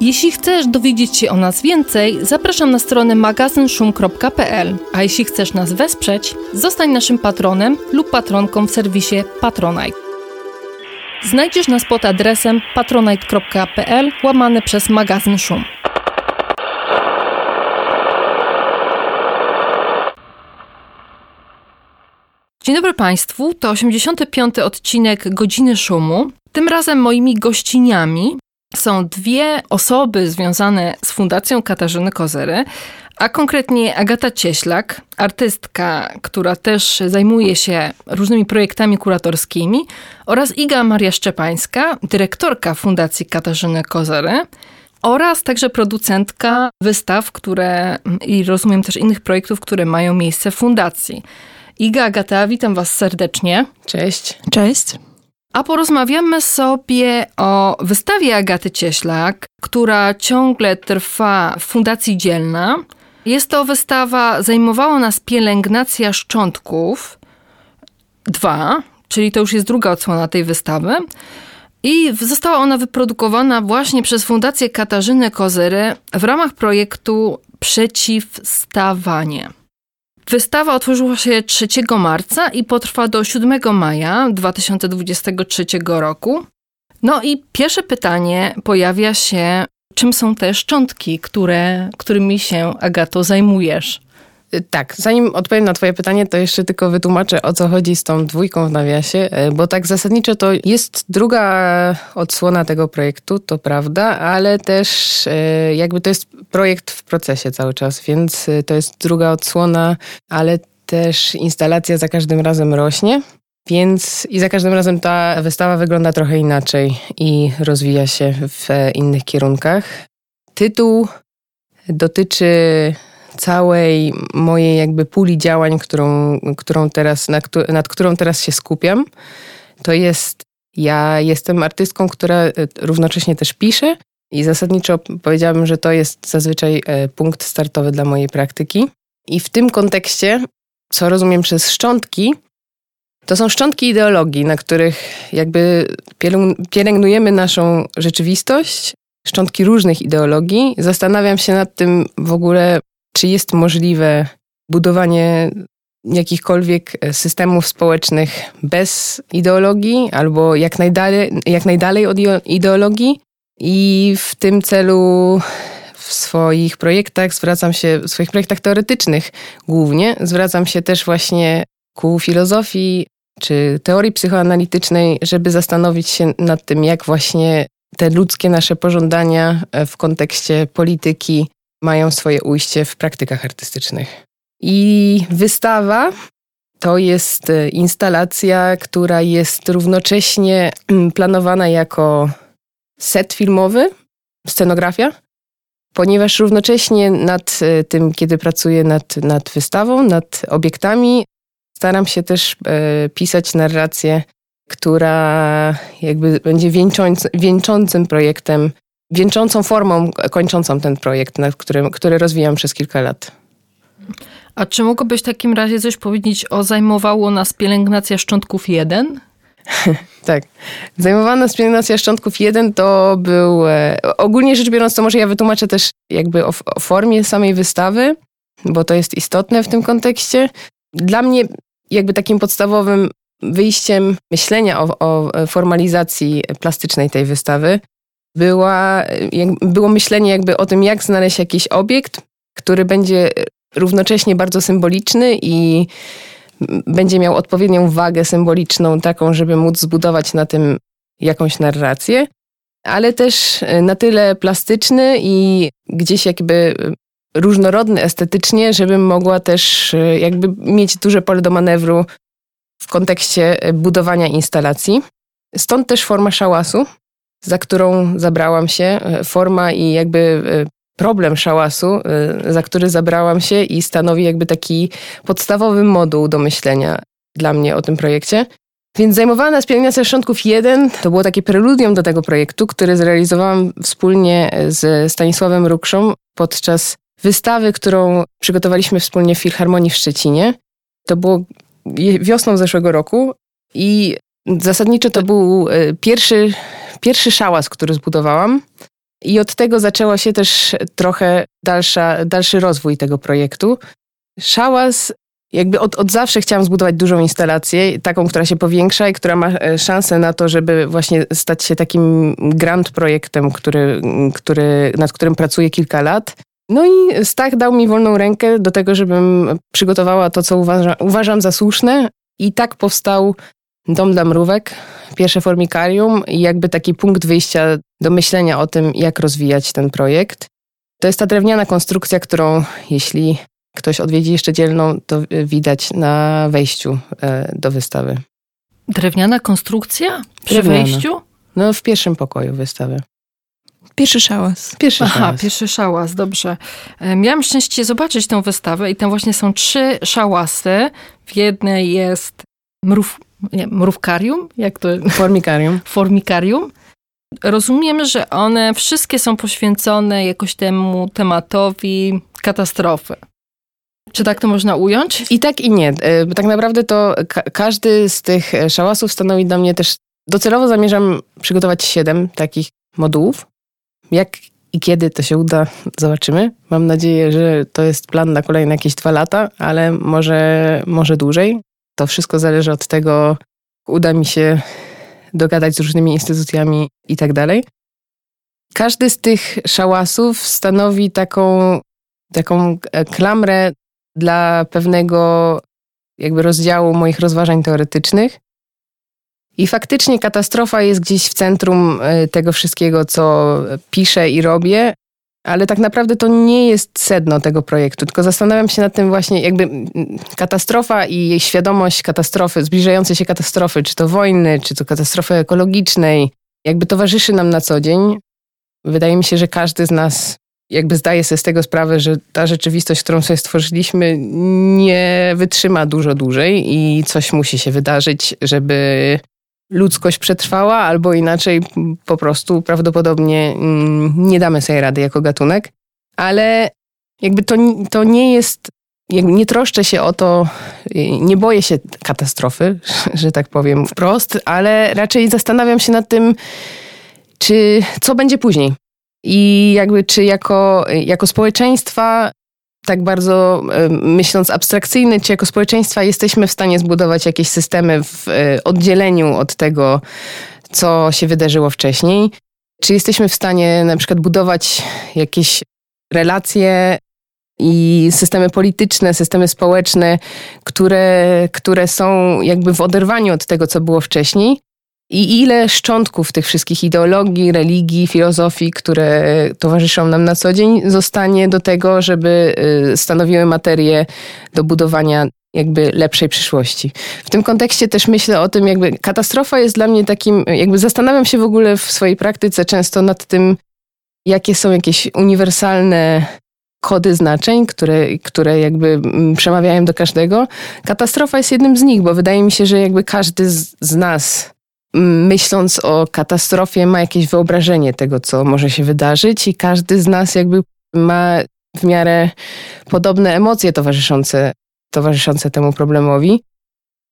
Jeśli chcesz dowiedzieć się o nas więcej, zapraszam na stronę magazynszum.pl, a jeśli chcesz nas wesprzeć, zostań naszym patronem lub patronką w serwisie Patronite. Znajdziesz nas pod adresem patronite.pl łamane przez magazyn Szum. Dzień dobry Państwu, to 85. odcinek Godziny Szumu. Tym razem moimi gościniami są dwie osoby związane z Fundacją Katarzyny Kozery, a konkretnie Agata Cieślak, artystka, która też zajmuje się różnymi projektami kuratorskimi, oraz Iga Maria Szczepańska, dyrektorka Fundacji Katarzyny Kozery, oraz także producentka wystaw, które i rozumiem też innych projektów, które mają miejsce w fundacji. Iga, Agata, witam Was serdecznie. Cześć. Cześć. A porozmawiamy sobie o wystawie Agaty Cieślak, która ciągle trwa w Fundacji Dzielna. Jest to wystawa, zajmowała nas pielęgnacja szczątków 2, czyli to już jest druga odsłona tej wystawy. I została ona wyprodukowana właśnie przez Fundację Katarzyny Kozery w ramach projektu Przeciwstawanie. Wystawa otworzyła się 3 marca i potrwa do 7 maja 2023 roku. No i pierwsze pytanie pojawia się, czym są te szczątki, które, którymi się, Agato, zajmujesz? Y, tak, zanim odpowiem na Twoje pytanie, to jeszcze tylko wytłumaczę, o co chodzi z tą dwójką w nawiasie, y, bo tak zasadniczo to jest druga odsłona tego projektu, to prawda, ale też y, jakby to jest projekt w procesie cały czas, więc to jest druga odsłona, ale też instalacja za każdym razem rośnie. Więc i za każdym razem ta wystawa wygląda trochę inaczej i rozwija się w innych kierunkach. Tytuł dotyczy całej mojej jakby puli działań, którą, którą teraz, nad, nad którą teraz się skupiam, to jest, ja jestem artystką, która e, równocześnie też pisze i zasadniczo powiedziałabym, że to jest zazwyczaj e, punkt startowy dla mojej praktyki. I w tym kontekście, co rozumiem przez szczątki, to są szczątki ideologii, na których jakby pielęgnujemy naszą rzeczywistość, szczątki różnych ideologii. Zastanawiam się nad tym w ogóle, czy jest możliwe budowanie jakichkolwiek systemów społecznych bez ideologii albo jak najdalej, jak najdalej od ideologii. I w tym celu w swoich projektach zwracam się, w swoich projektach teoretycznych głównie, zwracam się też właśnie ku filozofii czy teorii psychoanalitycznej, żeby zastanowić się nad tym, jak właśnie te ludzkie nasze pożądania w kontekście polityki mają swoje ujście w praktykach artystycznych. I wystawa to jest e, instalacja, która jest równocześnie mm, planowana jako set filmowy, scenografia, ponieważ równocześnie nad e, tym, kiedy pracuję nad, nad wystawą, nad obiektami, staram się też e, pisać narrację, która jakby będzie wieńczący, wieńczącym projektem wieńczącą formą kończącą ten projekt, nad którym, który rozwijam przez kilka lat. A czy mogłabyś w takim razie coś powiedzieć o zajmowało nas pielęgnacja szczątków 1? tak. Zajmowana nas pielęgnacja szczątków 1 to był, e, ogólnie rzecz biorąc, to może ja wytłumaczę też jakby o, o formie samej wystawy, bo to jest istotne w tym kontekście. Dla mnie jakby takim podstawowym wyjściem myślenia o, o formalizacji plastycznej tej wystawy była, było myślenie jakby o tym, jak znaleźć jakiś obiekt, który będzie równocześnie bardzo symboliczny i będzie miał odpowiednią wagę symboliczną, taką, żeby móc zbudować na tym jakąś narrację, ale też na tyle plastyczny i gdzieś jakby różnorodny estetycznie, żebym mogła też jakby mieć duże pole do manewru w kontekście budowania instalacji. Stąd też forma szałasu, za którą zabrałam się, e, forma i jakby e, problem szałasu, e, za który zabrałam się i stanowi jakby taki podstawowy moduł do myślenia dla mnie o tym projekcie. Więc zajmowała nas pielęgnacja szczątków 1. To było takie preludium do tego projektu, który zrealizowałam wspólnie z Stanisławem Rukszą podczas wystawy, którą przygotowaliśmy wspólnie w Filharmonii w Szczecinie. To było wiosną zeszłego roku i zasadniczo to był e, pierwszy, pierwszy szałas, który zbudowałam. I od tego zaczęła się też trochę dalsza, dalszy rozwój tego projektu. Szałas, jakby od, od zawsze chciałam zbudować dużą instalację, taką, która się powiększa i która ma e, szansę na to, żeby właśnie stać się takim grand projektem, który, który, nad którym pracuję kilka lat. No i Stach dał mi wolną rękę do tego, żebym przygotowała to, co uważa, uważam za słuszne. I tak powstał Dom dla Mrówek, pierwsze formikarium i jakby taki punkt wyjścia do myślenia o tym, jak rozwijać ten projekt. To jest ta drewniana konstrukcja, którą jeśli ktoś odwiedzi jeszcze dzielną, to widać na wejściu e, do wystawy. Drewniana konstrukcja przy Drewniana. wejściu? No, w pierwszym pokoju wystawy. Pierwszy szałas. Pierwszy Aha, szałas. pierwszy szałas, dobrze. E, miałam szczęście zobaczyć tę wystawę i tam właśnie są trzy szałasy. W jednej jest mrów, nie, mrówkarium, jak to? Formikarium. Formikarium. Rozumiem, że one wszystkie są poświęcone jakoś temu tematowi katastrofy. Czy tak to można ująć? I tak i nie. E, tak naprawdę to ka każdy z tych szałasów stanowi dla mnie też. Docelowo zamierzam przygotować siedem takich modułów. Jak i kiedy to się uda, zobaczymy. Mam nadzieję, że to jest plan na kolejne jakieś dwa lata, ale może, może dłużej. To wszystko zależy od tego, uda mi się dogadać z różnymi instytucjami i tak dalej. Każdy z tych szałasów stanowi taką, taką klamrę dla pewnego jakby rozdziału moich rozważań teoretycznych. I faktycznie katastrofa jest gdzieś w centrum e, tego wszystkiego, co piszę i robię, ale tak naprawdę to nie jest sedno tego projektu, tylko zastanawiam się nad tym właśnie, jakby katastrofa i jej świadomość katastrofy, zbliżającej się katastrofy, czy to wojny, czy to katastrofy ekologicznej, jakby towarzyszy nam na co dzień. Wydaje mi się, że każdy z nas jakby zdaje sobie z tego sprawę, że ta rzeczywistość, którą sobie stworzyliśmy, nie wytrzyma dużo dłużej i coś musi się wydarzyć, żeby ludzkość przetrwała, albo inaczej po prostu prawdopodobnie mm, nie damy sobie rady jako gatunek. Ale jakby to, to nie jest, nie troszczę się o to, nie boję się katastrofy, że tak powiem wprost, ale raczej zastanawiam się nad tym, czy co będzie później. I jakby czy jako, jako społeczeństwa tak bardzo myśląc abstrakcyjny, czy jako społeczeństwa jesteśmy w stanie zbudować jakieś systemy w e, oddzieleniu od tego, co się wydarzyło wcześniej? Czy jesteśmy w stanie na przykład budować jakieś relacje i systemy polityczne, systemy społeczne, które, które są jakby w oderwaniu od tego, co było wcześniej? I ile szczątków tych wszystkich ideologii, religii, filozofii, które towarzyszą nam na co dzień, zostanie do tego, żeby y, stanowiły materię do budowania jakby lepszej przyszłości. W tym kontekście też myślę o tym, jakby katastrofa jest dla mnie takim, jakby zastanawiam się w ogóle w swojej praktyce często nad tym, jakie są jakieś uniwersalne kody znaczeń, które, które jakby mm, przemawiają do każdego. Katastrofa jest jednym z nich, bo wydaje mi się, że jakby każdy z, z nas myśląc o katastrofie, ma jakieś wyobrażenie tego, co może się wydarzyć, i każdy z nas jakby ma w miarę podobne emocje towarzyszące, towarzyszące temu problemowi.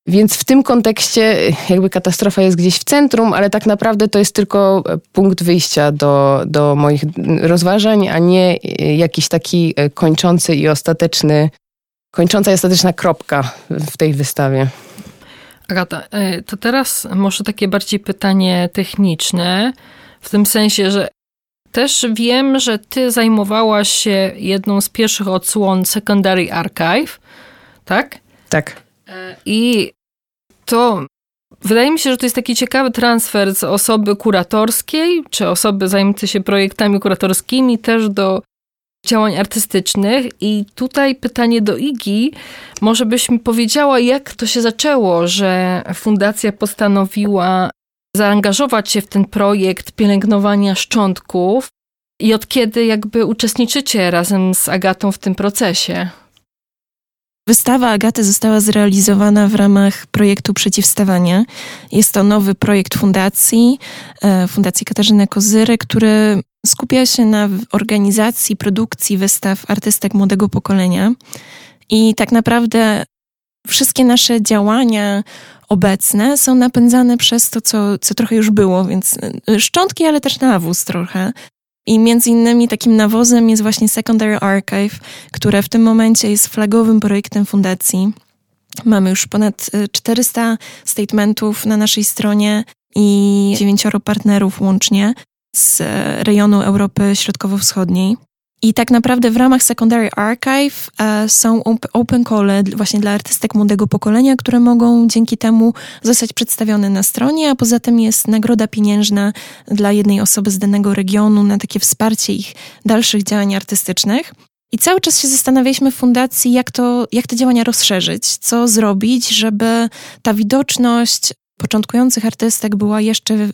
Więc w tym kontekście jakby katastrofa jest gdzieś w centrum, ale tak naprawdę to jest tylko punkt wyjścia do, do moich rozważań, a nie jakiś taki kończący i ostateczny, kończąca i ostateczna kropka w tej wystawie. Agata, e, to teraz może takie bardziej pytanie techniczne, w tym sensie, że też wiem, że ty zajmowałaś się jedną z pierwszych odsłon Secondary Archive, tak? Tak. E, I to wydaje mi się, że to jest taki ciekawy transfer z osoby kuratorskiej, czy osoby zajmującej się projektami kuratorskimi też do działań artystycznych. I tutaj pytanie do Igi. Może byś mi powiedziała, jak to się zaczęło, że fundacja postanowiła zaangażować się w ten projekt pielęgnowania szczątków i od kiedy jakby uczestniczycie razem z Agatą w tym procesie? Wystawa Agaty została zrealizowana w ramach projektu Przeciwstawanie. Jest to nowy projekt fundacji, e, Fundacji Katarzyny Kozyry, który skupia się na organizacji, produkcji wystaw artystek młodego pokolenia. I tak naprawdę wszystkie nasze działania obecne są napędzane przez to, co, co trochę już było, więc e, szczątki, ale też nawóz trochę. I między innymi takim nawozem jest właśnie Secondary Archive, które w tym momencie jest flagowym projektem fundacji. Mamy już ponad 400 y, statementów na naszej stronie i dziewięcioro partnerów łącznie z rejonu Europy Środkowo-Wschodniej. I tak naprawdę w ramach Secondary Archive e, są open call właśnie dla artystek młodego pokolenia, które mogą dzięki temu zostać przedstawione na stronie, a poza tym jest nagroda pieniężna dla jednej osoby z danego regionu na takie wsparcie ich dalszych działań artystycznych. I cały czas się zastanawialiśmy w fundacji, jak, to, jak te działania rozszerzyć, co zrobić, żeby ta widoczność początkujących artystek była jeszcze,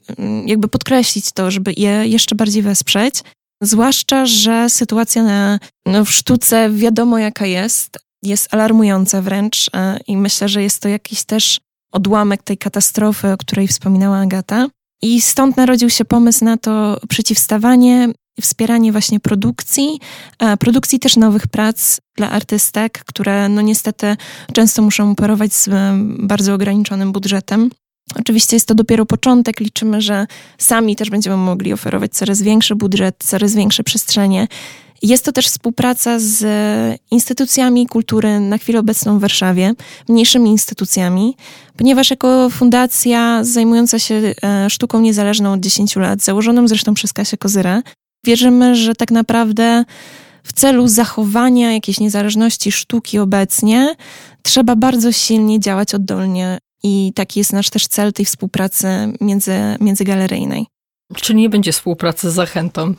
jakby podkreślić to, żeby je jeszcze bardziej wesprzeć. Zwłaszcza, że sytuacja na, no, w sztuce wiadomo jaka jest, jest alarmująca wręcz e, i myślę, że jest to jakiś też odłamek tej katastrofy, o której wspominała Agata. I stąd narodził się pomysł na to przeciwstawanie, wspieranie właśnie produkcji, e, produkcji też nowych prac dla artystek, które no niestety często muszą operować z bardzo ograniczonym budżetem. Oczywiście jest to dopiero początek. Liczymy, że sami też będziemy mogli oferować coraz większy budżet, coraz większe przestrzenie. Jest to też współpraca z instytucjami kultury na chwilę obecną w Warszawie, mniejszymi instytucjami, ponieważ jako fundacja zajmująca się e, sztuką niezależną od 10 lat, założoną zresztą przez Kasię Kozyrę, wierzymy, że tak naprawdę w celu zachowania jakiejś niezależności sztuki obecnie trzeba bardzo silnie działać oddolnie i taki jest nasz też cel tej współpracy między, międzygaleryjnej. Czyli nie będzie współpracy z zachętą?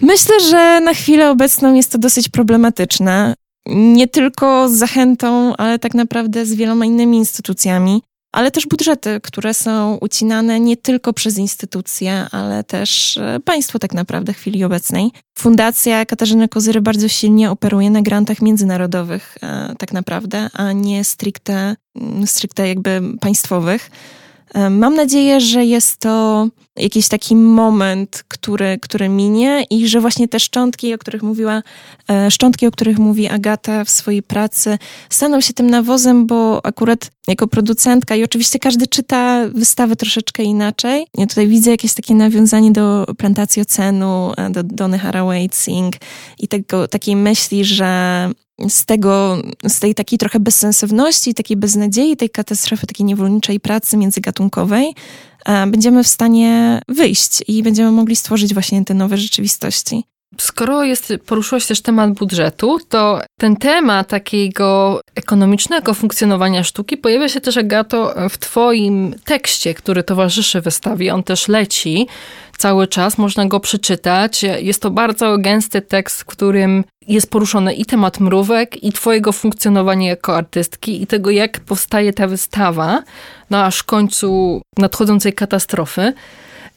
Myślę, że na chwilę obecną jest to dosyć problematyczne. Nie tylko z zachętą, ale tak naprawdę z wieloma innymi instytucjami ale też budżety, które są ucinane nie tylko przez instytucje, ale też e, państwo tak naprawdę w chwili obecnej. Fundacja Katarzyny Kozyry bardzo silnie operuje na grantach międzynarodowych e, tak naprawdę, a nie stricte, mm, stricte jakby państwowych. E, mam nadzieję, że jest to jakiś taki moment, który, który minie i że właśnie te szczątki, o których mówiła, e, szczątki, o których mówi Agata w swojej pracy, staną się tym nawozem, bo akurat jako producentka i oczywiście każdy czyta wystawę troszeczkę inaczej. Ja tutaj widzę jakieś takie nawiązanie do plantacji ocenu, e, do Donny Haraway Sing i tego, takiej myśli, że z tego, z tej takiej trochę bezsensowności, takiej beznadziei, tej katastrofy, takiej niewolniczej pracy międzygatunkowej, będziemy w stanie wyjść i będziemy mogli stworzyć właśnie te nowe rzeczywistości. Skoro jest, poruszyłaś też temat budżetu, to ten temat takiego ekonomicznego funkcjonowania sztuki pojawia się też, Agato, w Twoim tekście, który towarzyszy wystawie. On też leci cały czas, można go przeczytać. Jest to bardzo gęsty tekst, w którym jest poruszony i temat mrówek, i Twojego funkcjonowania jako artystki, i tego, jak powstaje ta wystawa, no aż w końcu nadchodzącej katastrofy.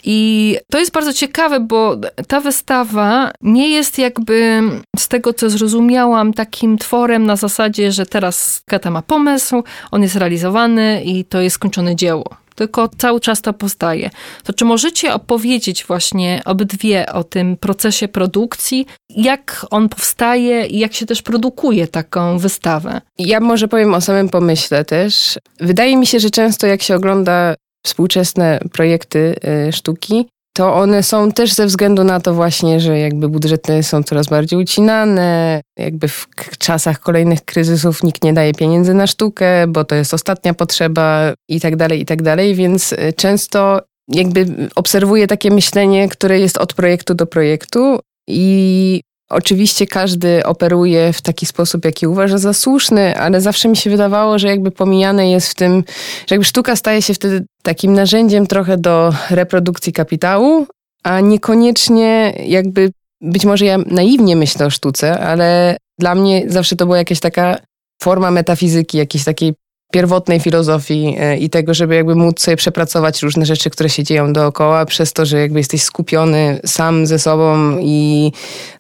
I to jest bardzo ciekawe, bo ta wystawa nie jest jakby, z tego co zrozumiałam, takim tworem na zasadzie, że teraz Kata ma pomysł, on jest realizowany i to jest skończone dzieło tylko cały czas to powstaje. To czy możecie opowiedzieć właśnie obydwie o tym procesie produkcji, jak on powstaje i jak się też produkuje taką wystawę? Ja może powiem o samym pomyśle też. Wydaje mi się, że często jak się ogląda współczesne projekty y, sztuki, to one są też ze względu na to właśnie, że jakby budżety są coraz bardziej ucinane, jakby w czasach kolejnych kryzysów nikt nie daje pieniędzy na sztukę, bo to jest ostatnia potrzeba i tak dalej, i tak dalej, więc y, często jakby obserwuję takie myślenie, które jest od projektu do projektu i Oczywiście każdy operuje w taki sposób, jaki uważa za słuszny, ale zawsze mi się wydawało, że jakby pomijane jest w tym, że jakby sztuka staje się wtedy takim narzędziem trochę do reprodukcji kapitału, a niekoniecznie jakby, być może ja naiwnie myślę o sztuce, ale dla mnie zawsze to była jakaś taka forma metafizyki, jakiejś takiej pierwotnej filozofii e, i tego, żeby jakby móc sobie przepracować różne rzeczy, które się dzieją dookoła, przez to, że jakby jesteś skupiony sam ze sobą i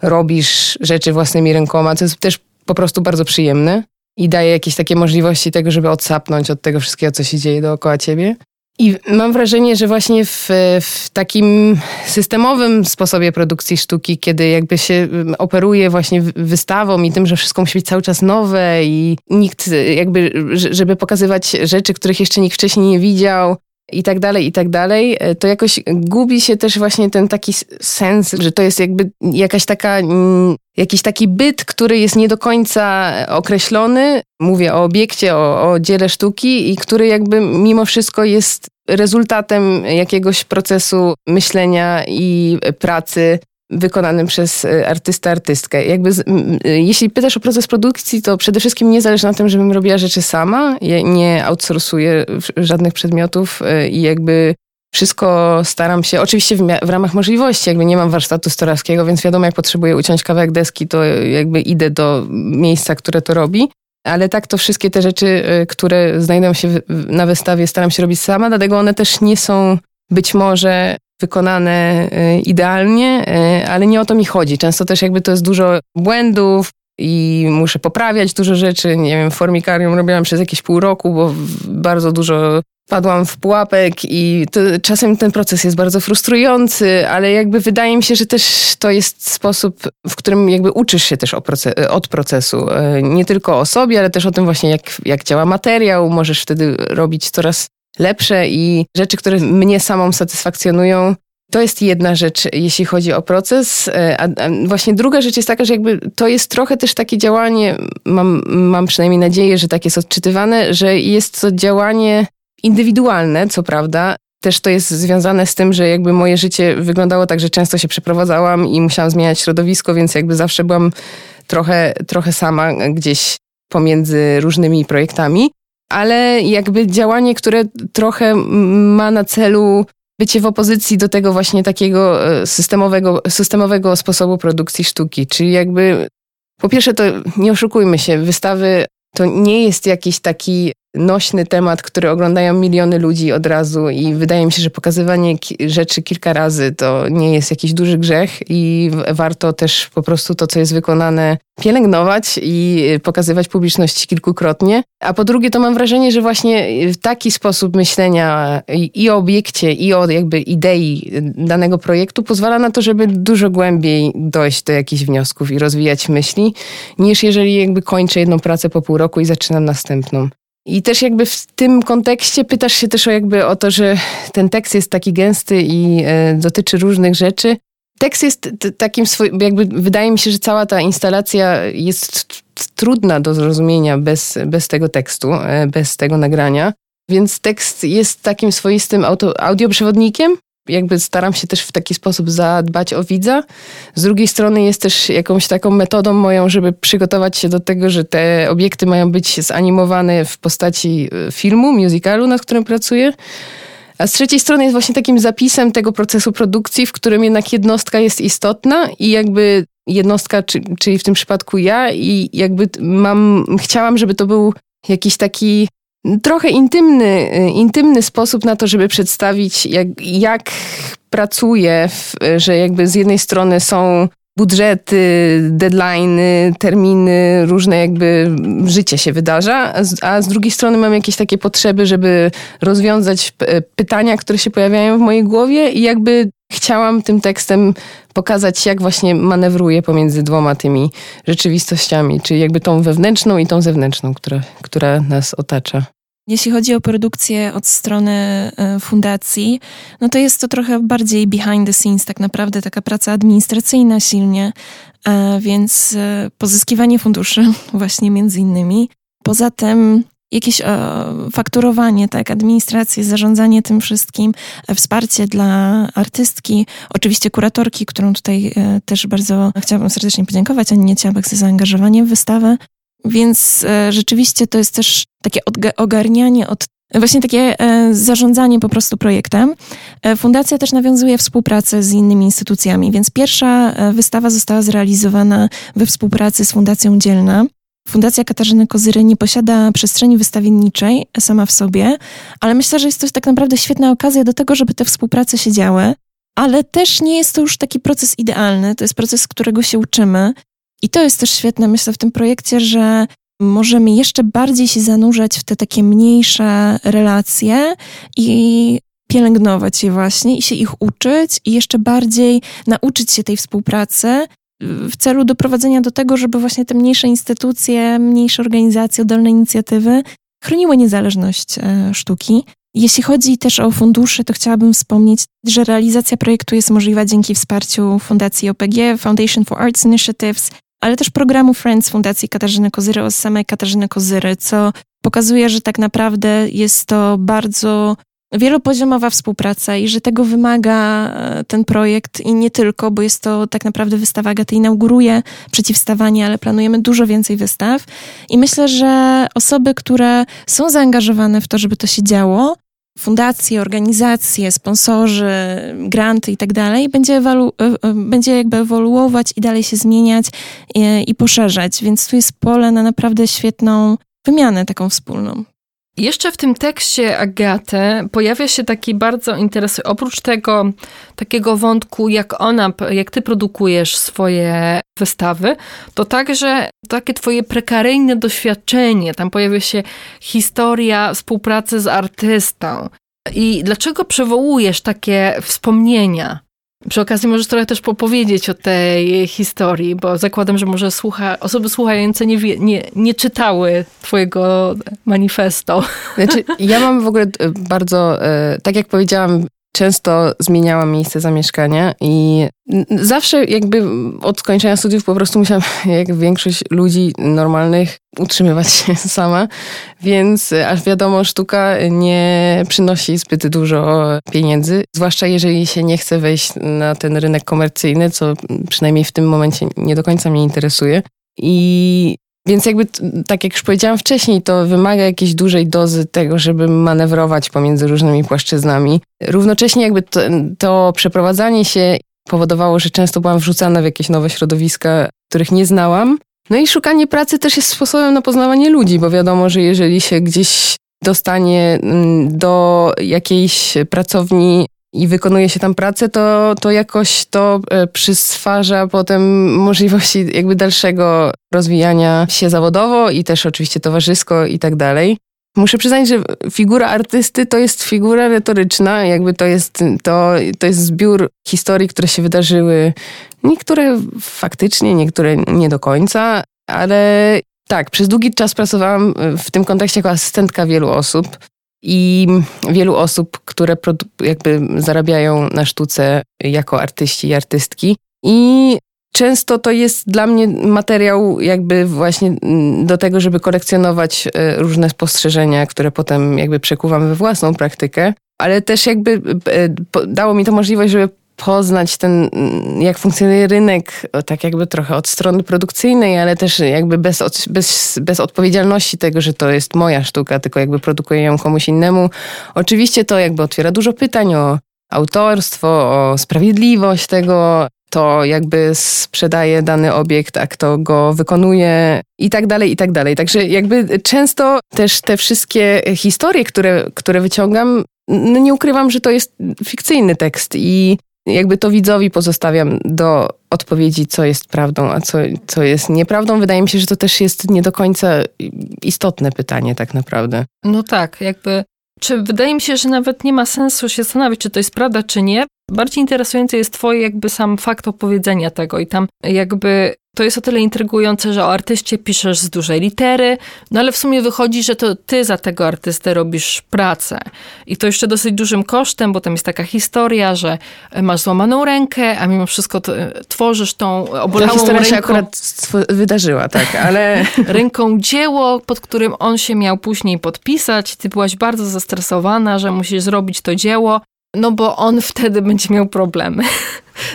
robisz rzeczy własnymi rękoma, to jest też po prostu bardzo przyjemne. i daje jakieś takie możliwości tego, żeby odsapnąć od tego wszystkiego, co się dzieje dookoła ciebie. I mam wrażenie, że właśnie w, w, takim systemowym sposobie produkcji sztuki, kiedy jakby się mm, operuje właśnie wystawą i tym, że wszystko musi być cały czas nowe i nikt jakby, żeby pokazywać rzeczy, których jeszcze nikt wcześniej nie widział, i tak dalej, i tak dalej, e, to jakoś gubi się też właśnie ten taki sens, że to jest jakby jakaś taka, mm, jakiś taki byt, który jest nie do końca określony. Mówię o obiekcie, o, o dziele sztuki i który jakby mimo wszystko jest rezultatem jakiegoś procesu myślenia i pracy wykonanym przez e, artysta, artystkę. Jakby z, e, jeśli pytasz o proces produkcji, to przede wszystkim nie zależy na tym, żebym robiła rzeczy sama. Ja nie outsourcuję żadnych przedmiotów e, i jakby wszystko staram się, oczywiście w, w, ramach możliwości, jakby nie mam warsztatu stolarskiego, więc wiadomo, jak potrzebuję uciąć kawałek deski, to jakby idę do miejsca, które to robi. Ale tak to wszystkie te rzeczy, które znajdują się na wystawie, staram się robić sama, dlatego one też nie są być może wykonane y, idealnie, y, ale nie o to mi chodzi. Często też jakby to jest dużo błędów i muszę poprawiać dużo rzeczy. Nie wiem, formikarium robiłam przez jakieś pół roku, bo bardzo dużo padłam w pułapek i to, czasem ten proces jest bardzo frustrujący, ale jakby wydaje mi się, że też to jest sposób, w którym jakby uczysz się też proces, od procesu. Y, nie tylko o sobie, ale też o tym właśnie, jak, jak działa materiał. Możesz wtedy robić coraz lepsze i rzeczy, które mnie samą satysfakcjonują. To jest jedna rzecz, jeśli chodzi o proces. E, a, właśnie druga rzecz jest taka, że jakby to jest trochę też takie działanie, mam, mam przynajmniej nadzieję, że tak jest odczytywane, że jest to działanie indywidualne, co prawda. Też to jest związane z tym, że jakby moje życie wyglądało tak, że często się przeprowadzałam i musiałam zmieniać środowisko, więc jakby zawsze byłam trochę, trochę sama gdzieś pomiędzy różnymi projektami ale jakby działanie, które trochę ma na celu bycie w opozycji do tego właśnie takiego e, systemowego, systemowego sposobu produkcji sztuki. Czyli jakby, po pierwsze to nie oszukujmy się, wystawy to nie jest jakiś taki nośny temat, który oglądają miliony ludzi od razu i wydaje mi się, że pokazywanie rzeczy kilka razy to nie jest jakiś duży grzech i warto też po prostu to, co jest wykonane, pielęgnować i pokazywać publiczności kilkukrotnie. A po drugie, to mam wrażenie, że właśnie taki sposób myślenia i o obiekcie, i o jakby idei danego projektu pozwala na to, żeby dużo głębiej dojść do jakichś wniosków i rozwijać myśli, niż jeżeli jakby kończę jedną pracę po pół roku i zaczynam następną. I też jakby w tym kontekście pytasz się też o jakby o to, że ten tekst jest taki gęsty i e, dotyczy różnych rzeczy. Tekst jest takim swoim, jakby wydaje mi się, że cała ta instalacja jest trudna do zrozumienia bez, bez tego tekstu, e, bez tego nagrania. Więc tekst jest takim swoistym auto, audioprzewodnikiem, jakby staram się też w taki sposób zadbać o widza. Z drugiej strony jest też jakąś taką metodą moją, żeby przygotować się do tego, że te obiekty mają być zanimowane w postaci e, filmu, musicalu, nad którym pracuję. A z trzeciej strony jest właśnie takim zapisem tego procesu produkcji, w którym jednak jednostka jest istotna i jakby jednostka, czyli w tym przypadku ja i jakby mam, chciałam, żeby to był jakiś taki trochę intymny, intymny sposób na to, żeby przedstawić, jak, jak pracuję, że jakby z jednej strony są budżety, deadliny, terminy, różne jakby życie się wydarza, a z drugiej strony mam jakieś takie potrzeby, żeby rozwiązać pytania, które się pojawiają w mojej głowie i jakby chciałam tym tekstem pokazać, jak właśnie manewruję pomiędzy dwoma tymi rzeczywistościami, czyli jakby tą wewnętrzną i tą zewnętrzną, która, która nas otacza. Jeśli chodzi o produkcję od strony e, fundacji, no to jest to trochę bardziej behind the scenes, tak naprawdę taka praca administracyjna silnie, e, więc e, pozyskiwanie funduszy właśnie między innymi. Poza tym jakieś fakturowanie, tak, administrację, zarządzanie tym wszystkim, wsparcie dla artystki, oczywiście kuratorki, którą tutaj też bardzo chciałabym serdecznie podziękować, Aninie Ciabek za zaangażowanie w wystawę. Więc e, rzeczywiście to jest też takie ogarnianie od Właśnie takie e, zarządzanie po prostu projektem. E, fundacja też nawiązuje współpracę z innymi instytucjami, więc pierwsza wystawa została zrealizowana we współpracy z Fundacją Dzielna. Fundacja Katarzyny Kozyry nie posiada przestrzeni wystawienniczej sama w sobie, ale myślę, że jest to tak naprawdę świetna okazja do tego, żeby te współprace się działy. Ale też nie jest to już taki proces idealny, to jest proces, którego się uczymy. I to jest też świetne, myślę, w tym projekcie, że możemy jeszcze bardziej się zanurzać w te takie mniejsze relacje i pielęgnować je właśnie i się ich uczyć i jeszcze bardziej nauczyć się tej współpracy w celu doprowadzenia do tego, żeby właśnie te mniejsze instytucje, mniejsze organizacje, oddolne inicjatywy chroniły niezależność e, sztuki. Jeśli chodzi też o fundusze, to chciałabym wspomnieć, że realizacja projektu jest możliwa dzięki wsparciu Fundacji OPG, Foundation for Arts Initiatives, ale też programu Friends Fundacji Katarzyny Kozyry oraz samej Katarzyny Kozyry, co pokazuje, że tak naprawdę jest to bardzo wielopoziomowa współpraca i że tego wymaga e, ten projekt i nie tylko, bo jest to tak naprawdę wystawa Agaty inauguruje przeciwstawanie, ale planujemy dużo więcej wystaw i myślę, że osoby, które są zaangażowane w to, żeby to się działo, fundacje, organizacje, sponsorzy, granty i tak dalej, będzie, e, e, jakby ewoluować i dalej się zmieniać i, i poszerzać, więc tu jest pole na naprawdę świetną wymianę taką wspólną. Jeszcze w tym tekście Agaty pojawia się taki bardzo interesujący, oprócz tego takiego wątku, jak ona, jak ty produkujesz swoje wystawy, to także takie twoje prekaryjne doświadczenie. Tam pojawia się historia współpracy z artystą. I dlaczego przywołujesz takie wspomnienia? Przy okazji możesz trochę też popowiedzieć o tej historii, bo zakładam, że może słucha, osoby słuchające nie, wie, nie, nie czytały twojego manifesto. Znaczy, ja mam w ogóle e, bardzo, e, tak jak powiedziałam, często zmieniałam miejsce zamieszkania i zawsze jakby od skończenia studiów po prostu musiałam, jak większość ludzi normalnych, utrzymywać się sama, więc aż wiadomo, sztuka nie przynosi zbyt dużo pieniędzy, zwłaszcza jeżeli się nie chce wejść na ten rynek komercyjny, co przynajmniej w tym momencie nie do końca mnie interesuje. I więc jakby, tak jak już powiedziałam wcześniej, to wymaga jakiejś dużej dozy tego, żeby manewrować pomiędzy różnymi płaszczyznami. Równocześnie jakby to, to przeprowadzanie się powodowało, że często byłam wrzucana w jakieś nowe środowiska, których nie znałam. No i szukanie pracy też jest sposobem na poznawanie ludzi, bo wiadomo, że jeżeli się gdzieś dostanie mm, do jakiejś pracowni i wykonuje się tam pracę, to, to jakoś to e, przyswarza potem możliwości jakby dalszego rozwijania się zawodowo i też oczywiście towarzysko i tak dalej. Muszę przyznać, że figura artysty to jest figura retoryczna, jakby to jest, to, to jest zbiór historii, które się wydarzyły, niektóre faktycznie, niektóre nie do końca, ale tak, przez długi czas pracowałam w tym kontekście jako asystentka wielu osób i wielu osób, które jakby zarabiają na sztuce jako artyści i artystki. I często to jest dla mnie materiał jakby właśnie do tego, żeby kolekcjonować e, różne spostrzeżenia, które potem jakby przekuwam we własną praktykę. Ale też jakby e, dało mi to możliwość, żeby poznać ten, jak funkcjonuje rynek, tak jakby trochę od strony produkcyjnej, ale też jakby bez, bez, bez odpowiedzialności tego, że to jest moja sztuka, tylko jakby produkuję ją komuś innemu. Oczywiście to jakby otwiera dużo pytań o autorstwo, o sprawiedliwość tego, to jakby sprzedaje dany obiekt, a kto go wykonuje i tak dalej, i tak dalej. Także jakby często też te wszystkie historie, które, które wyciągam, no nie ukrywam, że to jest fikcyjny tekst i jakby to widzowi pozostawiam do odpowiedzi, co jest prawdą, a co, co jest nieprawdą. Wydaje mi się, że to też jest nie do końca istotne pytanie tak naprawdę. No tak, jakby czy wydaje mi się, że nawet nie ma sensu się zastanawiać, czy to jest prawda, czy nie. Bardziej interesujący jest twoje jakby sam fakt opowiedzenia tego i tam jakby to jest o tyle intrygujące, że o artyście piszesz z dużej litery, no ale w sumie wychodzi, że to ty za tego artystę robisz pracę. I to jeszcze dosyć dużym kosztem, bo tam jest taka historia, że masz złamaną rękę, a mimo wszystko tworzysz tą obolałą Ta historia ręką. się akurat wydarzyła, tak, ale... ręką dzieło, pod którym on się miał później podpisać. Ty byłaś bardzo zestresowana, że musisz zrobić to dzieło, no bo on wtedy będzie miał problemy.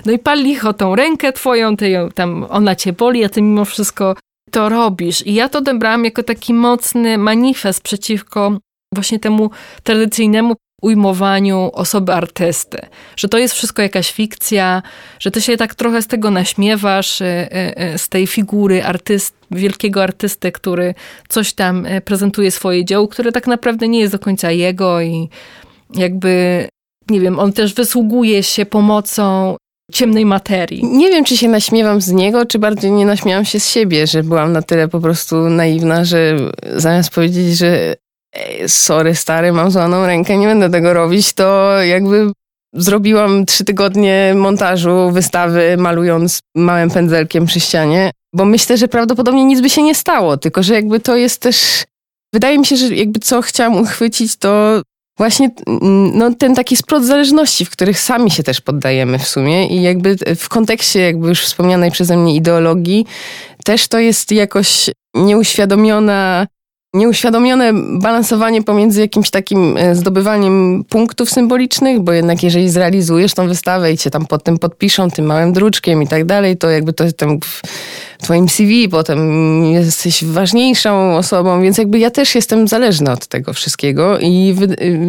No i pal licho tą rękę twoją, ty ją, tam ona cię boli, a ty mimo wszystko to robisz. I ja to odebrałam jako taki mocny manifest przeciwko właśnie temu tradycyjnemu ujmowaniu osoby artysty. Że to jest wszystko jakaś fikcja, że ty się tak trochę z tego naśmiewasz, y, y, y, z tej figury artyst, wielkiego artysty, który coś tam prezentuje swoje dzieło, które tak naprawdę nie jest do końca jego i jakby nie wiem, on też wysługuje się pomocą ciemnej materii. Nie wiem, czy się naśmiewam z niego, czy bardziej nie naśmiałam się z siebie, że byłam na tyle po prostu naiwna, że zamiast powiedzieć, że sorry stary, mam złaną rękę, nie będę tego robić, to jakby zrobiłam trzy tygodnie montażu, wystawy, malując małym pędzelkiem przy ścianie, bo myślę, że prawdopodobnie nic by się nie stało, tylko że jakby to jest też... Wydaje mi się, że jakby co chciałam uchwycić, to właśnie mm, no, ten taki splot zależności, w których sami się też poddajemy w sumie i jakby w kontekście jakby już wspomnianej przeze mnie ideologii też to jest jakoś nieuświadomiona nieuświadomione balansowanie pomiędzy jakimś takim e, zdobywaniem punktów symbolicznych, bo jednak jeżeli zrealizujesz tą wystawę i cię tam pod tym podpiszą tym małym druczkiem i tak dalej, to jakby to tam w twoim CV potem jesteś ważniejszą osobą, więc jakby ja też jestem zależna od tego wszystkiego i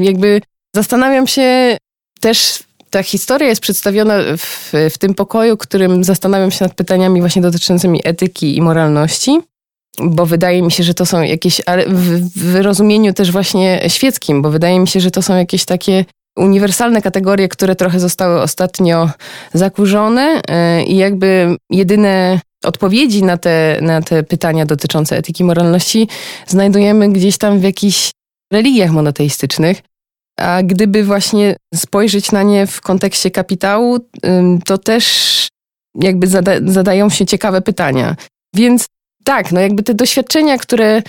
jakby zastanawiam się też ta historia jest przedstawiona w, w tym pokoju, którym zastanawiam się nad pytaniami właśnie dotyczącymi etyki i moralności bo wydaje mi się, że to są jakieś, ale w, w rozumieniu też właśnie świeckim, bo wydaje mi się, że to są jakieś takie uniwersalne kategorie, które trochę zostały ostatnio zakurzone e, i jakby jedyne odpowiedzi na te, na te pytania dotyczące etyki moralności znajdujemy gdzieś tam w jakichś religiach monoteistycznych. A gdyby właśnie spojrzeć na nie w kontekście kapitału, to też jakby zada zadają się ciekawe pytania. Więc tak, no jakby te doświadczenia, które,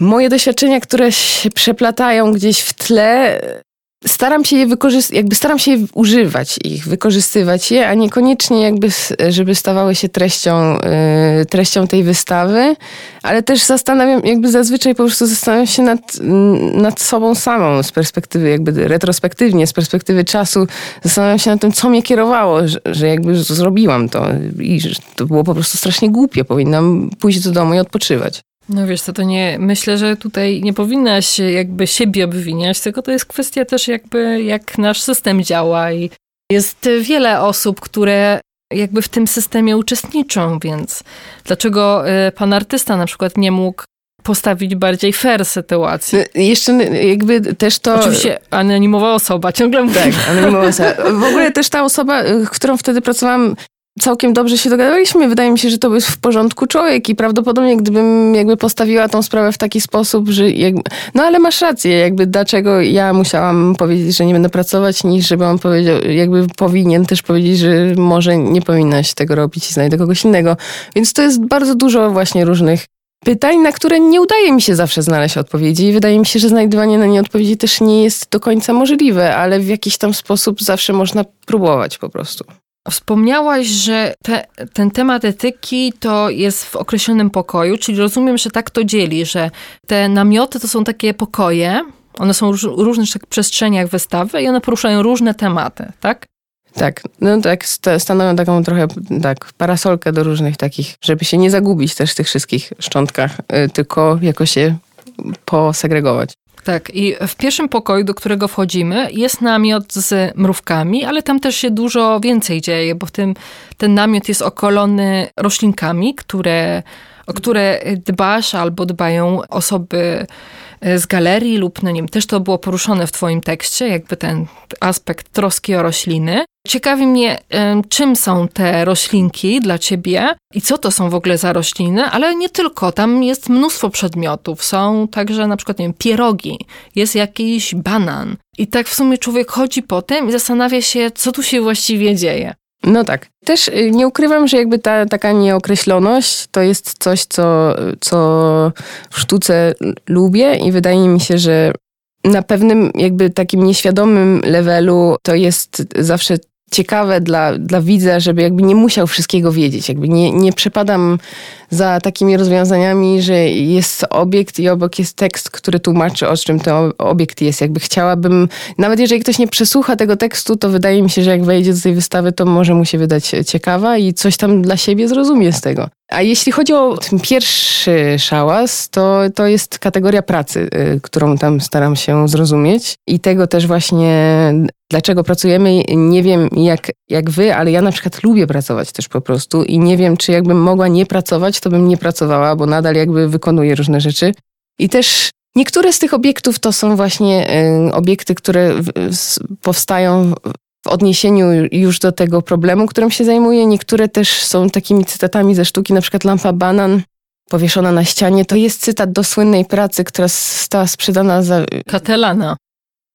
moje doświadczenia, które się przeplatają gdzieś w tle, staram się je wykorzystać, jakby staram się używać ich, wykorzystywać je, a niekoniecznie jakby, żeby stawały się treścią, yy, treścią tej wystawy, ale też zastanawiam, jakby zazwyczaj po prostu zastanawiam się nad, nad sobą samą z perspektywy, jakby retrospektywnie, z perspektywy czasu, zastanawiam się nad tym, co mnie kierowało, że, że jakby zrobiłam to i że to było po prostu strasznie głupie, powinnam pójść do domu i odpoczywać. No wiesz co, to nie, myślę, że tutaj nie powinnaś jakby siebie obwiniać, tylko to jest kwestia też jakby jak nasz system działa i jest wiele osób, które jakby w tym systemie uczestniczą, więc dlaczego y, pan artysta na przykład nie mógł postawić bardziej fair sytuacji. Y, jeszcze jakby też to... Oczywiście anonimowa osoba, ciągle mówię. Tak, anonimowa osoba. W ogóle też ta osoba, y, którą wtedy pracowałam, całkiem dobrze się dogadaliśmy. Wydaje mi się, że to jest w porządku człowiek i prawdopodobnie gdybym jakby postawiła tą sprawę w taki sposób, że jakby, no ale masz rację, jakby dlaczego ja musiałam powiedzieć, że nie będę pracować, niż żeby on powiedział, jakby powinien też powiedzieć, że może nie powinnaś tego robić i znajdę kogoś innego. Więc to jest bardzo dużo właśnie różnych pytań, na które nie udaje mi się zawsze znaleźć odpowiedzi i wydaje mi się, że znajdywanie na nie odpowiedzi też nie jest do końca możliwe, ale w jakiś tam sposób zawsze można próbować po prostu. Wspomniałaś, że te, ten temat etyki to jest w określonym pokoju, czyli rozumiem, że tak to dzieli, że te namioty to są takie pokoje, one są w różnych przestrzeniach wystawy i one poruszają różne tematy, tak? Tak, no tak, stanowią taką trochę tak, parasolkę do różnych takich, żeby się nie zagubić też w tych wszystkich szczątkach, y, tylko jakoś się posegregować. Tak, i w pierwszym pokoju, do którego wchodzimy, jest namiot z mrówkami, ale tam też się dużo więcej dzieje, bo tym ten namiot jest okolony roślinkami, które, o które dbasz albo dbają osoby z galerii lub, no nie wiem, też to było poruszone w twoim tekście, jakby ten aspekt troski o rośliny. Ciekawi mnie, czym są te roślinki dla ciebie i co to są w ogóle za rośliny, ale nie tylko. Tam jest mnóstwo przedmiotów. Są także na przykład, nie wiem, pierogi, jest jakiś banan. I tak w sumie człowiek chodzi po tym i zastanawia się, co tu się właściwie dzieje. No tak. Też y, nie ukrywam, że jakby ta taka nieokreśloność to jest coś, co, co w sztuce lubię i wydaje mi się, że na pewnym jakby takim nieświadomym levelu to jest zawsze ciekawe dla, dla widza, żeby jakby nie musiał wszystkiego wiedzieć. Jakby nie, nie przepadam za takimi rozwiązaniami, że jest obiekt i obok jest tekst, który tłumaczy, o czym ten obiekt jest. Jakby chciałabym, nawet jeżeli ktoś nie przesłucha tego tekstu, to wydaje mi się, że jak wejdzie do tej wystawy, to może mu się wydać ciekawa i coś tam dla siebie zrozumie z tego. A jeśli chodzi o ten pierwszy szałas, to, to jest kategoria pracy, y, którą tam staram się zrozumieć. I tego też właśnie, dlaczego pracujemy, nie wiem jak, jak wy, ale ja na przykład lubię pracować też po prostu i nie wiem, czy jakbym mogła nie pracować, to bym nie pracowała, bo nadal jakby wykonuję różne rzeczy. I też niektóre z tych obiektów to są właśnie y, obiekty, które powstają odniesieniu już do tego problemu, którym się zajmuję. Niektóre też są takimi cytatami ze sztuki, na przykład lampa banan powieszona na ścianie. To jest cytat do słynnej pracy, która została sprzedana za... Katelana.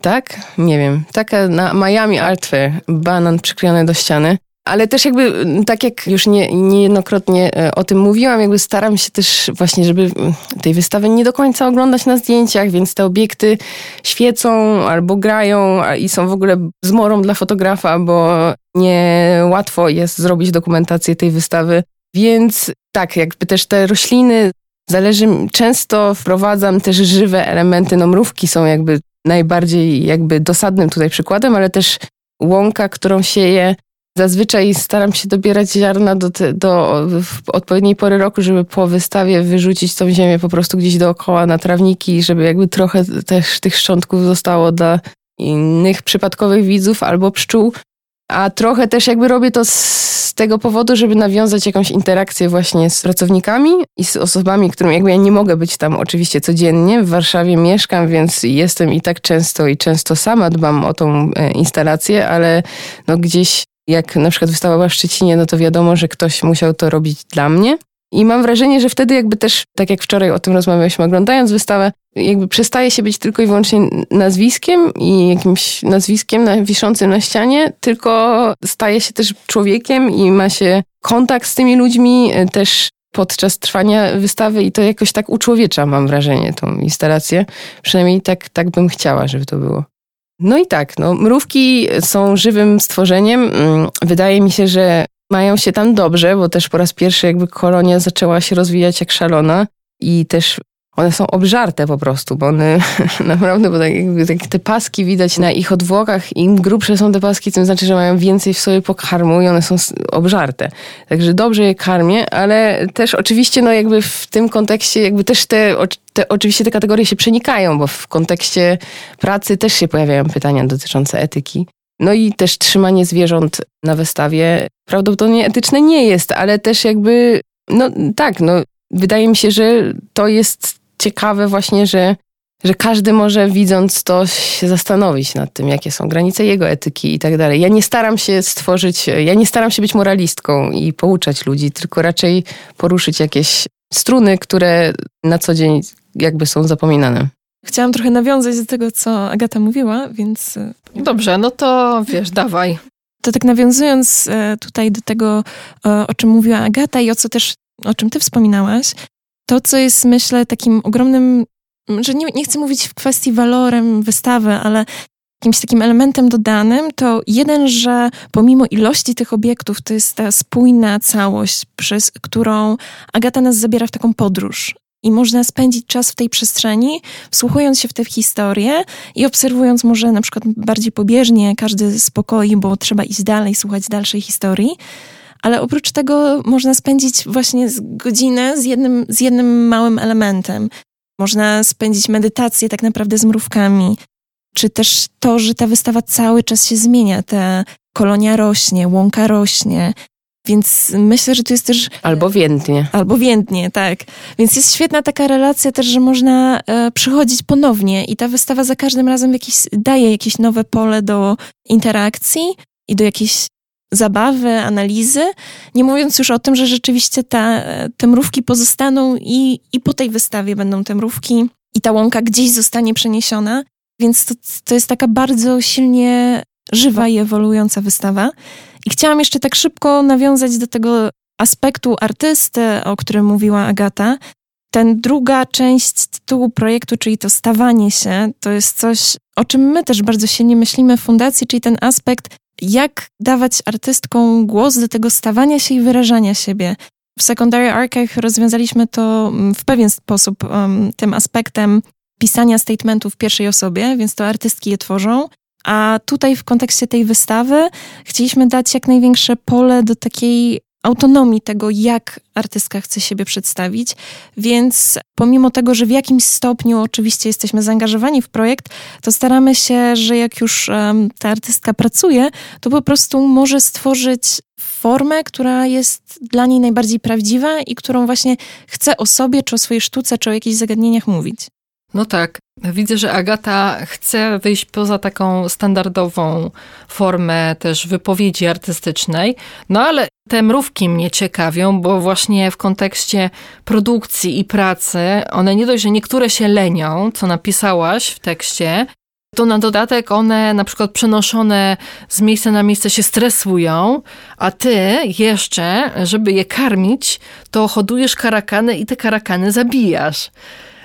Tak? Nie wiem. Taka na Miami Art Fair. Banan przyklejony do ściany. Ale też jakby, mm, tak jak już nie, niejednokrotnie e, o tym mówiłam, jakby staram się też właśnie, żeby mm, tej wystawy nie do końca oglądać na zdjęciach, więc te obiekty świecą albo grają i są w ogóle zmorą dla fotografa, bo nie łatwo jest zrobić dokumentację tej wystawy. Więc tak, jakby też te rośliny, zależy, często wprowadzam też żywe elementy, no mrówki są jakby najbardziej jakby dosadnym tutaj przykładem, ale też łąka, którą sieję, Zazwyczaj staram się dobierać ziarna do, do odpowiedniej pory roku, żeby po wystawie wyrzucić tą ziemię po prostu gdzieś dookoła na trawniki, żeby jakby trochę też tych szczątków zostało dla innych przypadkowych widzów albo pszczół. A trochę też jakby robię to z tego powodu, żeby nawiązać jakąś interakcję właśnie z pracownikami i z osobami, którym jakby ja nie mogę być tam oczywiście codziennie. W Warszawie mieszkam, więc jestem i tak często i często sama dbam o tą e, instalację, ale no gdzieś jak na przykład wystawa była w Szczecinie, no to wiadomo, że ktoś musiał to robić dla mnie. I mam wrażenie, że wtedy jakby też, tak jak wczoraj o tym rozmawialiśmy oglądając wystawę, jakby przestaje się być tylko i wyłącznie nazwiskiem i jakimś nazwiskiem na, wiszącym na ścianie, tylko staje się też człowiekiem i ma się kontakt z tymi ludźmi e, też podczas trwania wystawy i to jakoś tak uczłowiecza, mam wrażenie, tą instalację. Przynajmniej tak, tak bym chciała, żeby to było. No i tak, no, mrówki są żywym stworzeniem. Mm, wydaje mi się, że mają się tam dobrze, bo też po raz pierwszy jakby kolonia zaczęła się rozwijać jak szalona i też one są obżarte po prostu, bo one naprawdę, bo tak jakby te paski widać na ich odwłokach, im grubsze są te paski, tym znaczy, że mają więcej w sobie pokarmu i one są obżarte. Także dobrze je karmię, ale też oczywiście no jakby w tym kontekście jakby też te, te oczywiście te kategorie się przenikają, bo w kontekście pracy też się pojawiają pytania dotyczące etyki. No i też trzymanie zwierząt na wystawie prawdopodobnie etyczne nie jest, ale też jakby, no tak, no wydaje mi się, że to jest ciekawe właśnie, że, że każdy może widząc to się zastanowić nad tym, jakie są granice jego etyki i tak dalej. Ja nie staram się stworzyć, ja nie staram się być moralistką i pouczać ludzi, tylko raczej poruszyć jakieś struny, które na co dzień jakby są zapominane. Chciałam trochę nawiązać do tego, co Agata mówiła, więc. E, Dobrze, no to wiesz, dawaj. To tak nawiązując e, tutaj do tego, e, o czym mówiła Agata i o co też, o czym ty wspominałaś, to, co jest, myślę, takim ogromnym, że nie, nie chcę mówić w kwestii walorem wystawy, ale jakimś takim elementem dodanym, to jeden, że pomimo ilości tych obiektów, to jest ta spójna całość, przez którą Agata nas zabiera w taką podróż. I można spędzić czas w tej przestrzeni, wsłuchując się w te historie i obserwując może na przykład bardziej pobieżnie każdy spokoi, bo trzeba iść dalej, słuchać dalszej historii ale oprócz tego można spędzić właśnie godzinę z jednym, z jednym małym elementem. Można spędzić medytację tak naprawdę z mrówkami, czy też to, że ta wystawa cały czas się zmienia. Ta kolonia rośnie, łąka rośnie, więc myślę, że to jest też. Albo więdnie. Albo więdnie, tak. Więc jest świetna taka relacja też, że można e, przychodzić ponownie i ta wystawa za każdym razem jakiś, daje jakieś nowe pole do interakcji i do jakiejś zabawy, analizy, nie mówiąc już o tym, że rzeczywiście ta, te mrówki pozostaną i, i po tej wystawie będą te mrówki i ta łąka gdzieś zostanie przeniesiona, więc to, to jest taka bardzo silnie żywa i ewoluująca wystawa. I chciałam jeszcze tak szybko nawiązać do tego aspektu artysty, o którym mówiła Agata. Ten druga część tytułu projektu, czyli to stawanie się, to jest coś, o czym my też bardzo silnie myślimy w fundacji, czyli ten aspekt jak dawać artystkom głos do tego stawania się i wyrażania siebie. W Secondary Archive rozwiązaliśmy to mm, w pewien sposób um, tym aspektem pisania statementów w pierwszej osobie, więc to artystki je tworzą. A tutaj w kontekście tej wystawy chcieliśmy dać jak największe pole do takiej autonomii tego, jak artystka chce siebie przedstawić. Więc pomimo tego, że w jakimś stopniu oczywiście jesteśmy zaangażowani w projekt, to staramy się, że jak już um, ta artystka pracuje, to po prostu może stworzyć formę, która jest dla niej najbardziej prawdziwa i którą właśnie chce o sobie, czy o swojej sztuce, czy o jakichś zagadnieniach mówić. No tak. Widzę, że Agata chce wyjść poza taką standardową formę też wypowiedzi artystycznej, no ale te mrówki mnie ciekawią, bo właśnie w kontekście produkcji i pracy, one nie dość, że niektóre się lenią, co napisałaś w tekście, to na dodatek one na przykład przenoszone z miejsca na miejsce się stresują, a ty jeszcze, żeby je karmić, to hodujesz karakany i te karakany zabijasz.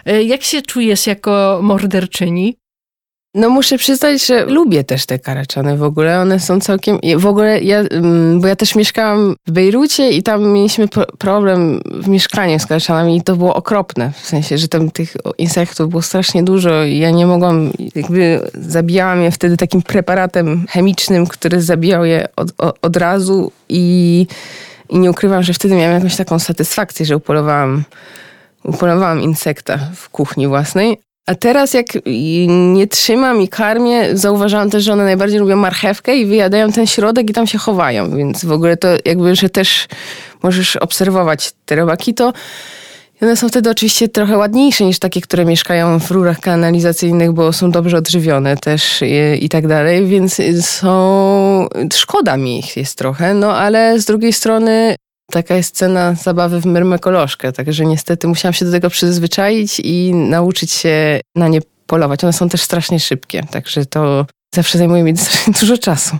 E, jak się czujesz jako morderczyni? No muszę przyznać, że lubię też te karaczany w ogóle. One są całkiem... W ogóle ja, mm, bo ja też mieszkałam w Bejrucie i tam mieliśmy problem w mieszkaniu z karaczanami i to było okropne. W sensie, że tam tych insektów było strasznie dużo i ja nie mogłam... Jakby zabijałam je wtedy takim preparatem chemicznym, który zabijał je od, od, razu i, i nie ukrywam, że wtedy miałam jakąś taką satysfakcję, że upolowałam upolowałam insekta w kuchni własnej. A teraz jak nie trzymam i karmię, zauważałam też, że one najbardziej lubią marchewkę i wyjadają ten środek i tam się chowają. Więc w ogóle to jakby, że też możesz obserwować te robaki, to one są wtedy oczywiście trochę ładniejsze niż takie, które mieszkają w rurach kanalizacyjnych, bo są dobrze odżywione też i, i, tak dalej, więc są... Szkoda mi ich jest trochę, no ale z drugiej strony taka jest cena zabawy w myrmekolożkę, także niestety musiałam się do tego przyzwyczaić i nauczyć się na nie polować. One są też strasznie szybkie, także to zawsze zajmuje mi dużo czasu.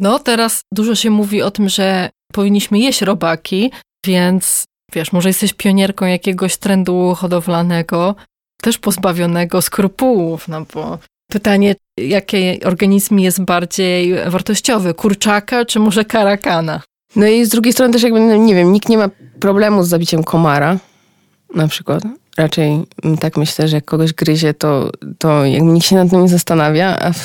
No, teraz dużo się mówi o tym, że powinniśmy jeść robaki, więc wiesz, może jesteś pionierką jakiegoś trendu hodowlanego, też pozbawionego skrupułów, no bo pytanie, jaki organizm jest bardziej wartościowy, kurczaka czy może karakana? No i z drugiej strony też jakby, no nie wiem, nikt nie ma problemu z zabiciem komara na przykład. Raczej tak myślę, że jak kogoś gryzie, to, to jakby nikt się nad tym nie zastanawia, a w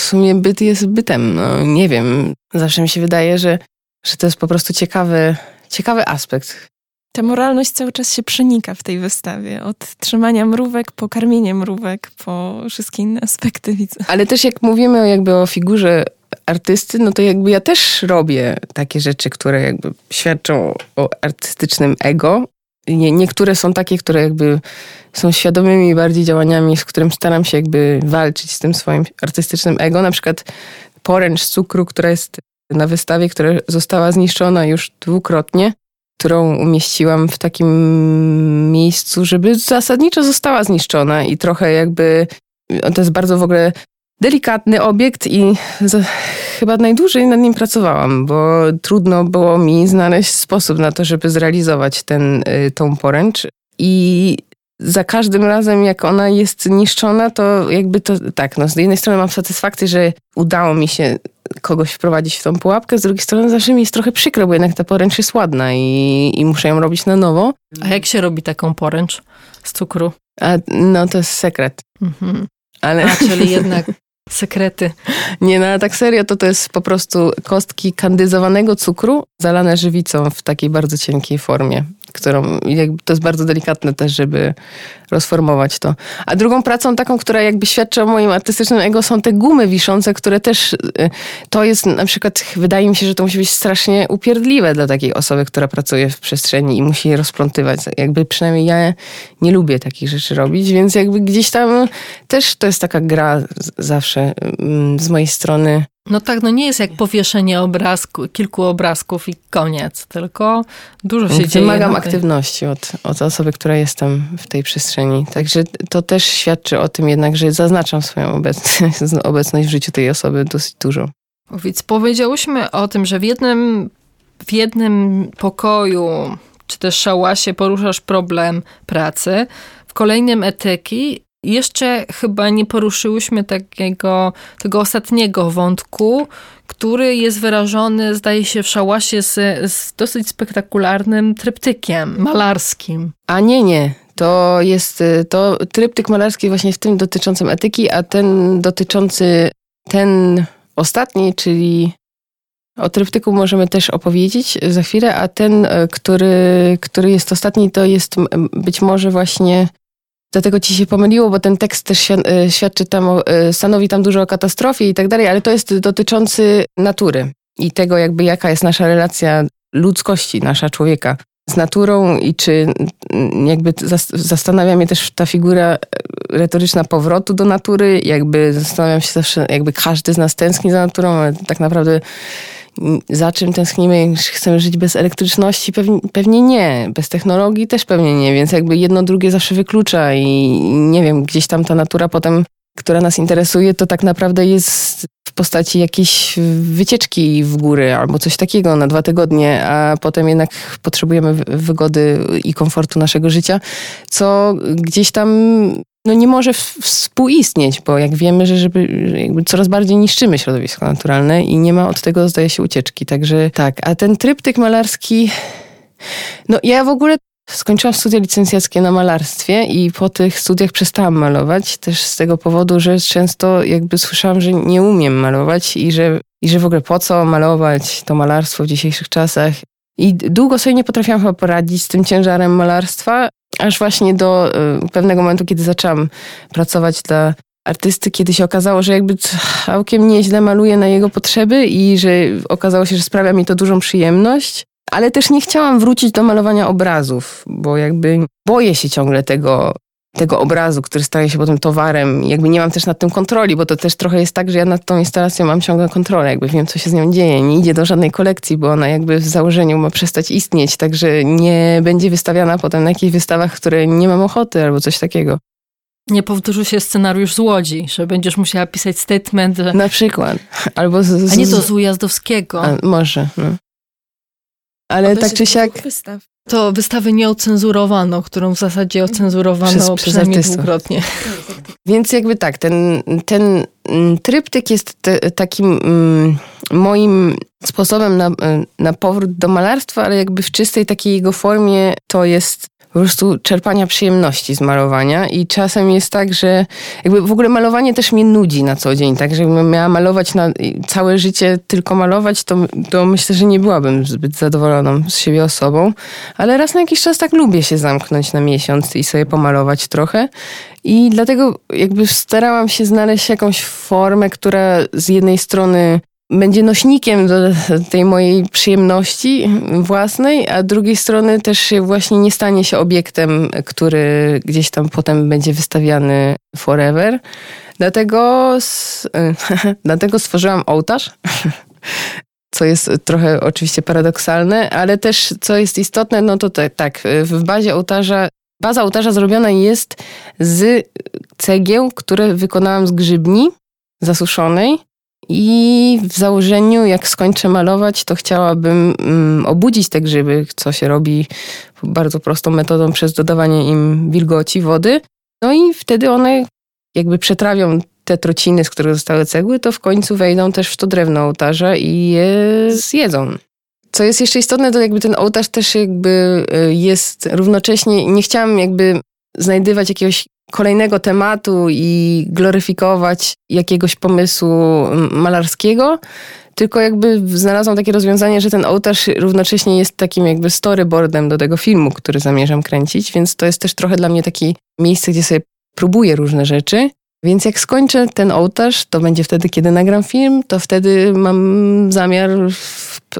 sumie byt jest bytem. No nie wiem, zawsze mi się wydaje, że, że to jest po prostu ciekawy, ciekawy aspekt. Ta moralność cały czas się przenika w tej wystawie. Od trzymania mrówek, po karmienie mrówek, po wszystkie inne aspekty widzę. Ale też jak mówimy jakby o figurze artysty, no to jakby ja też robię takie rzeczy, które jakby świadczą o artystycznym ego. Nie, niektóre są takie, które jakby są świadomymi bardziej działaniami, z którym staram się jakby walczyć z tym swoim artystycznym ego. Na przykład poręcz cukru, która jest na wystawie, która została zniszczona już dwukrotnie, którą umieściłam w takim miejscu, żeby zasadniczo została zniszczona i trochę jakby to jest bardzo w ogóle delikatny obiekt i za, chyba najdłużej nad nim pracowałam, bo trudno było mi znaleźć sposób na to, żeby zrealizować ten, y, tą poręcz. I za każdym razem, jak ona jest niszczona, to jakby to tak, no z jednej strony mam satysfakcję, że udało mi się kogoś wprowadzić w tą pułapkę, z drugiej strony zawsze mi jest trochę przykro, bo jednak ta poręcz jest ładna i, i muszę ją robić na nowo. A jak się robi taką poręcz z cukru? A, no to jest sekret. Mhm. Ale... A, czyli jednak sekrety. Nie, no tak serio, to to jest po prostu kostki kandyzowanego cukru zalane żywicą w takiej bardzo cienkiej formie którą to jest bardzo delikatne też, żeby rozformować to. A drugą pracą taką, która jakby świadczy o moim artystycznym ego są te gumy wiszące, które też y, to jest na przykład, wydaje mi się, że to musi być strasznie upierdliwe dla takiej osoby, która pracuje w przestrzeni i musi je rozplątywać. Jakby przynajmniej ja nie lubię takich rzeczy robić, więc jakby gdzieś tam też to jest taka gra zawsze mm, z mojej strony no tak, no nie jest jak powieszenie obrazku, kilku obrazków i koniec, tylko dużo się Wymagam dzieje. Wymagam aktywności od, od osoby, która jestem w tej przestrzeni. Także to też świadczy o tym jednak, że zaznaczam swoją obecność, obecność w życiu tej osoby dosyć dużo. Więc powiedziałyśmy o tym, że w jednym, w jednym pokoju czy też szałasie poruszasz problem pracy, w kolejnym etyki jeszcze chyba nie poruszyłyśmy takiego, tego ostatniego wątku, który jest wyrażony, zdaje się, w szałasie z, z dosyć spektakularnym tryptykiem malarskim. A nie, nie. To jest to tryptyk malarski właśnie w tym dotyczącym etyki, a ten dotyczący, ten ostatni, czyli o tryptyku możemy też opowiedzieć za chwilę, a ten, e, który, który jest ostatni, to jest być może właśnie Dlatego ci się pomyliło, bo ten tekst też e, świadczy tam, e, stanowi tam dużo o katastrofie i tak dalej, ale to jest dotyczący natury i tego jakby jaka jest nasza relacja ludzkości, nasza człowieka z naturą i czy jakby zastanawia mnie też ta figura retoryczna powrotu do natury, jakby zastanawiam się zawsze, jakby każdy z nas tęskni za naturą, ale tak naprawdę za czym tęsknimy? Chcemy żyć bez elektryczności? Pewnie, pewnie nie. Bez technologii też pewnie nie, więc jakby jedno drugie zawsze wyklucza i nie wiem, gdzieś tam ta natura potem, która nas interesuje, to tak naprawdę jest w postaci jakiejś wycieczki w góry albo coś takiego na dwa tygodnie, a potem jednak potrzebujemy wygody i komfortu naszego życia, co gdzieś tam no nie może współistnieć, bo jak wiemy, że żeby, jakby coraz bardziej niszczymy środowisko naturalne i nie ma od tego, zdaje się, ucieczki. Także tak, a ten tryptyk malarski, no ja w ogóle skończyłam studia licencjackie na malarstwie i po tych studiach przestałam malować, też z tego powodu, że często jakby słyszałam, że nie umiem malować i że, i że w ogóle po co malować to malarstwo w dzisiejszych czasach. I długo sobie nie potrafiłam chyba poradzić z tym ciężarem malarstwa, aż właśnie do y, pewnego momentu, kiedy zaczęłam pracować dla artysty, kiedy się okazało, że jakby całkiem nieźle maluję na jego potrzeby i że okazało się, że sprawia mi to dużą przyjemność. Ale też nie chciałam wrócić do malowania obrazów, bo jakby boję się ciągle tego, tego obrazu, który staje się potem towarem. Jakby nie mam też nad tym kontroli, bo to też trochę jest tak, że ja nad tą instalacją mam ciągle kontrolę, jakby wiem, co się z nią dzieje. Nie idzie do żadnej kolekcji, bo ona jakby w założeniu ma przestać istnieć, także nie będzie wystawiana potem na jakichś wystawach, które nie mam ochoty albo coś takiego. Nie powtórzy się scenariusz z Łodzi, że będziesz musiała pisać statement, że... Na przykład. Albo z, z... A nie to z Ujazdowskiego. A, może, no. Ale tak czy siak... Wystaw. To wystawę nie ocenzurowano, którą w zasadzie ocenzurowano przez, przynajmniej przez dwukrotnie. Więc jakby tak, ten, ten tryptyk jest te, takim mm, moim sposobem na, na powrót do malarstwa, ale jakby w czystej takiej jego formie to jest po prostu czerpania przyjemności z malowania. I czasem jest tak, że jakby w ogóle malowanie też mnie nudzi na co dzień, tak, że jakbym miała malować na całe życie, tylko malować, to, to myślę, że nie byłabym zbyt zadowoloną z siebie osobą, ale raz na jakiś czas tak lubię się zamknąć na miesiąc i sobie pomalować trochę. I dlatego jakby starałam się znaleźć jakąś formę, która z jednej strony będzie nośnikiem do tej mojej przyjemności własnej, a z drugiej strony też właśnie nie stanie się obiektem, który gdzieś tam potem będzie wystawiany forever. Dlatego, dlatego stworzyłam ołtarz, co jest trochę oczywiście paradoksalne, ale też co jest istotne, no to tak, tak w bazie ołtarza Baza ołtarza zrobiona jest z cegieł, które wykonałam z grzybni zasuszonej i w założeniu, jak skończę malować, to chciałabym mm, obudzić te grzyby, co się robi bardzo prostą metodą przez dodawanie im wilgoci, wody. No i wtedy one jakby przetrawią te trociny, z których zostały cegły, to w końcu wejdą też w to drewno ołtarza i je zjedzą. Co jest jeszcze istotne, to jakby ten ołtarz też jakby y, jest równocześnie, nie chciałam jakby znajdywać jakiegoś kolejnego tematu i gloryfikować jakiegoś pomysłu malarskiego, tylko jakby znalazłam takie rozwiązanie, że ten ołtarz równocześnie jest takim jakby storyboardem do tego filmu, który zamierzam kręcić, więc to jest też trochę dla mnie takie miejsce, gdzie sobie próbuję różne rzeczy. Więc jak skończę ten ołtarz, to będzie wtedy, kiedy nagram film, to wtedy mam zamiar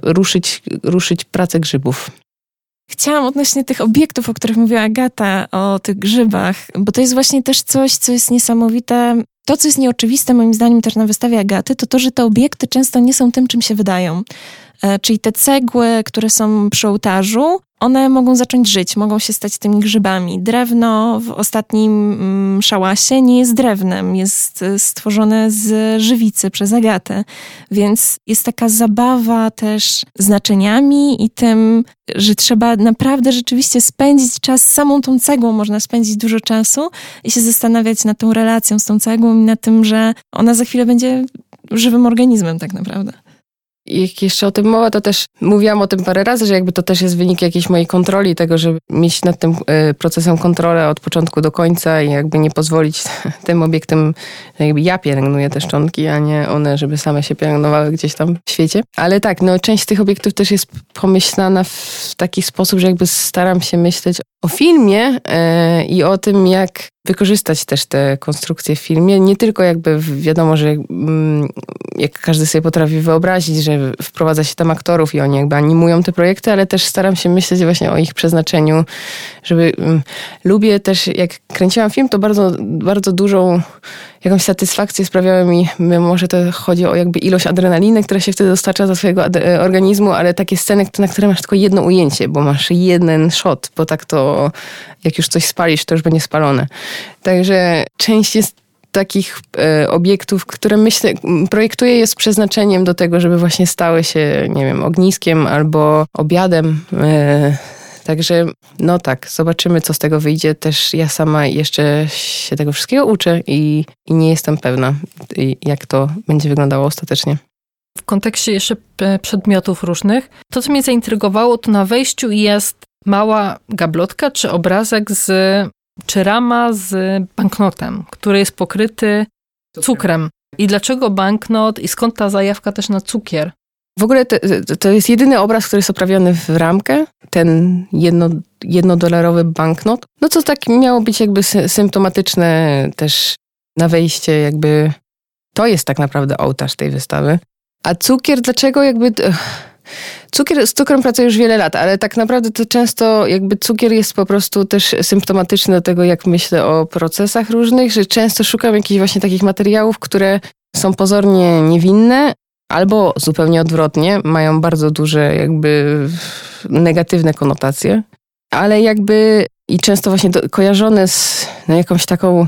ruszyć, ruszyć pracę grzybów. Chciałam odnośnie tych obiektów, o których mówiła Agata, o tych grzybach, bo to jest właśnie też coś, co jest niesamowite. To, co jest nieoczywiste moim zdaniem też na wystawie Agaty, to to, że te obiekty często nie są tym, czym się wydają. E, czyli te cegły, które są przy ołtarzu, one mogą zacząć żyć, mogą się stać tymi grzybami. Drewno w ostatnim mm, szałasie nie jest drewnem, jest e, stworzone z żywicy przez Agatę. Więc jest taka zabawa też znaczeniami i tym, że trzeba naprawdę rzeczywiście spędzić czas samą tą cegłą. Można spędzić dużo czasu i się zastanawiać nad tą relacją z tą cegłą i nad tym, że ona za chwilę będzie żywym organizmem tak naprawdę jak jeszcze o tym mowa, to też mówiłam o tym parę razy, że jakby to też jest wynik jakiejś mojej kontroli, tego, żeby mieć nad tym e, procesem kontrolę od początku do końca i jakby nie pozwolić tym obiektem, jakby ja pielęgnuję te szczątki, a nie one, żeby same się pielęgnowały gdzieś tam w świecie. Ale tak, no część tych obiektów też jest pomyślana w taki sposób, że jakby staram się myśleć o filmie e, i o tym, jak wykorzystać też te konstrukcje w filmie. Nie tylko jakby wiadomo, że mm, jak każdy sobie potrafi wyobrazić, że wprowadza się tam aktorów i oni jakby animują te projekty, ale też staram się myśleć właśnie o ich przeznaczeniu, żeby mm, lubię też, jak kręciłam film, to bardzo, bardzo dużą jakąś satysfakcję sprawiały mi, może to chodzi o jakby ilość adrenaliny, która się wtedy dostarcza do swojego e, organizmu, ale takie sceny, na które masz tylko jedno ujęcie, bo masz jeden shot, bo tak to jak już coś spalisz, to już będzie spalone. Także część jest takich e, obiektów, które myślę, projektuję je z przeznaczeniem do tego, żeby właśnie stały się, nie wiem, ogniskiem albo obiadem. E, Także no tak, zobaczymy, co z tego wyjdzie. Też ja sama jeszcze się tego wszystkiego uczę i, i nie jestem pewna, jak to będzie wyglądało ostatecznie. W kontekście jeszcze przedmiotów różnych, to co mnie zaintrygowało, to na wejściu jest mała gablotka czy obrazek z, czy rama z banknotem, który jest pokryty cukrem. I dlaczego banknot i skąd ta zajawka też na cukier? W ogóle to, to jest jedyny obraz, który jest oprawiony w ramkę, ten jedno, jednodolarowy banknot. No co tak miało być jakby symptomatyczne też na wejście jakby... To jest tak naprawdę ołtarz tej wystawy. A cukier, dlaczego jakby... Cukier, z cukrem pracuję już wiele lat, ale tak naprawdę to często jakby cukier jest po prostu też symptomatyczny do tego, jak myślę o procesach różnych, że często szukam jakichś właśnie takich materiałów, które są pozornie niewinne, albo zupełnie odwrotnie, mają bardzo duże jakby negatywne konotacje, ale jakby i często właśnie do, kojarzone z no, jakąś taką,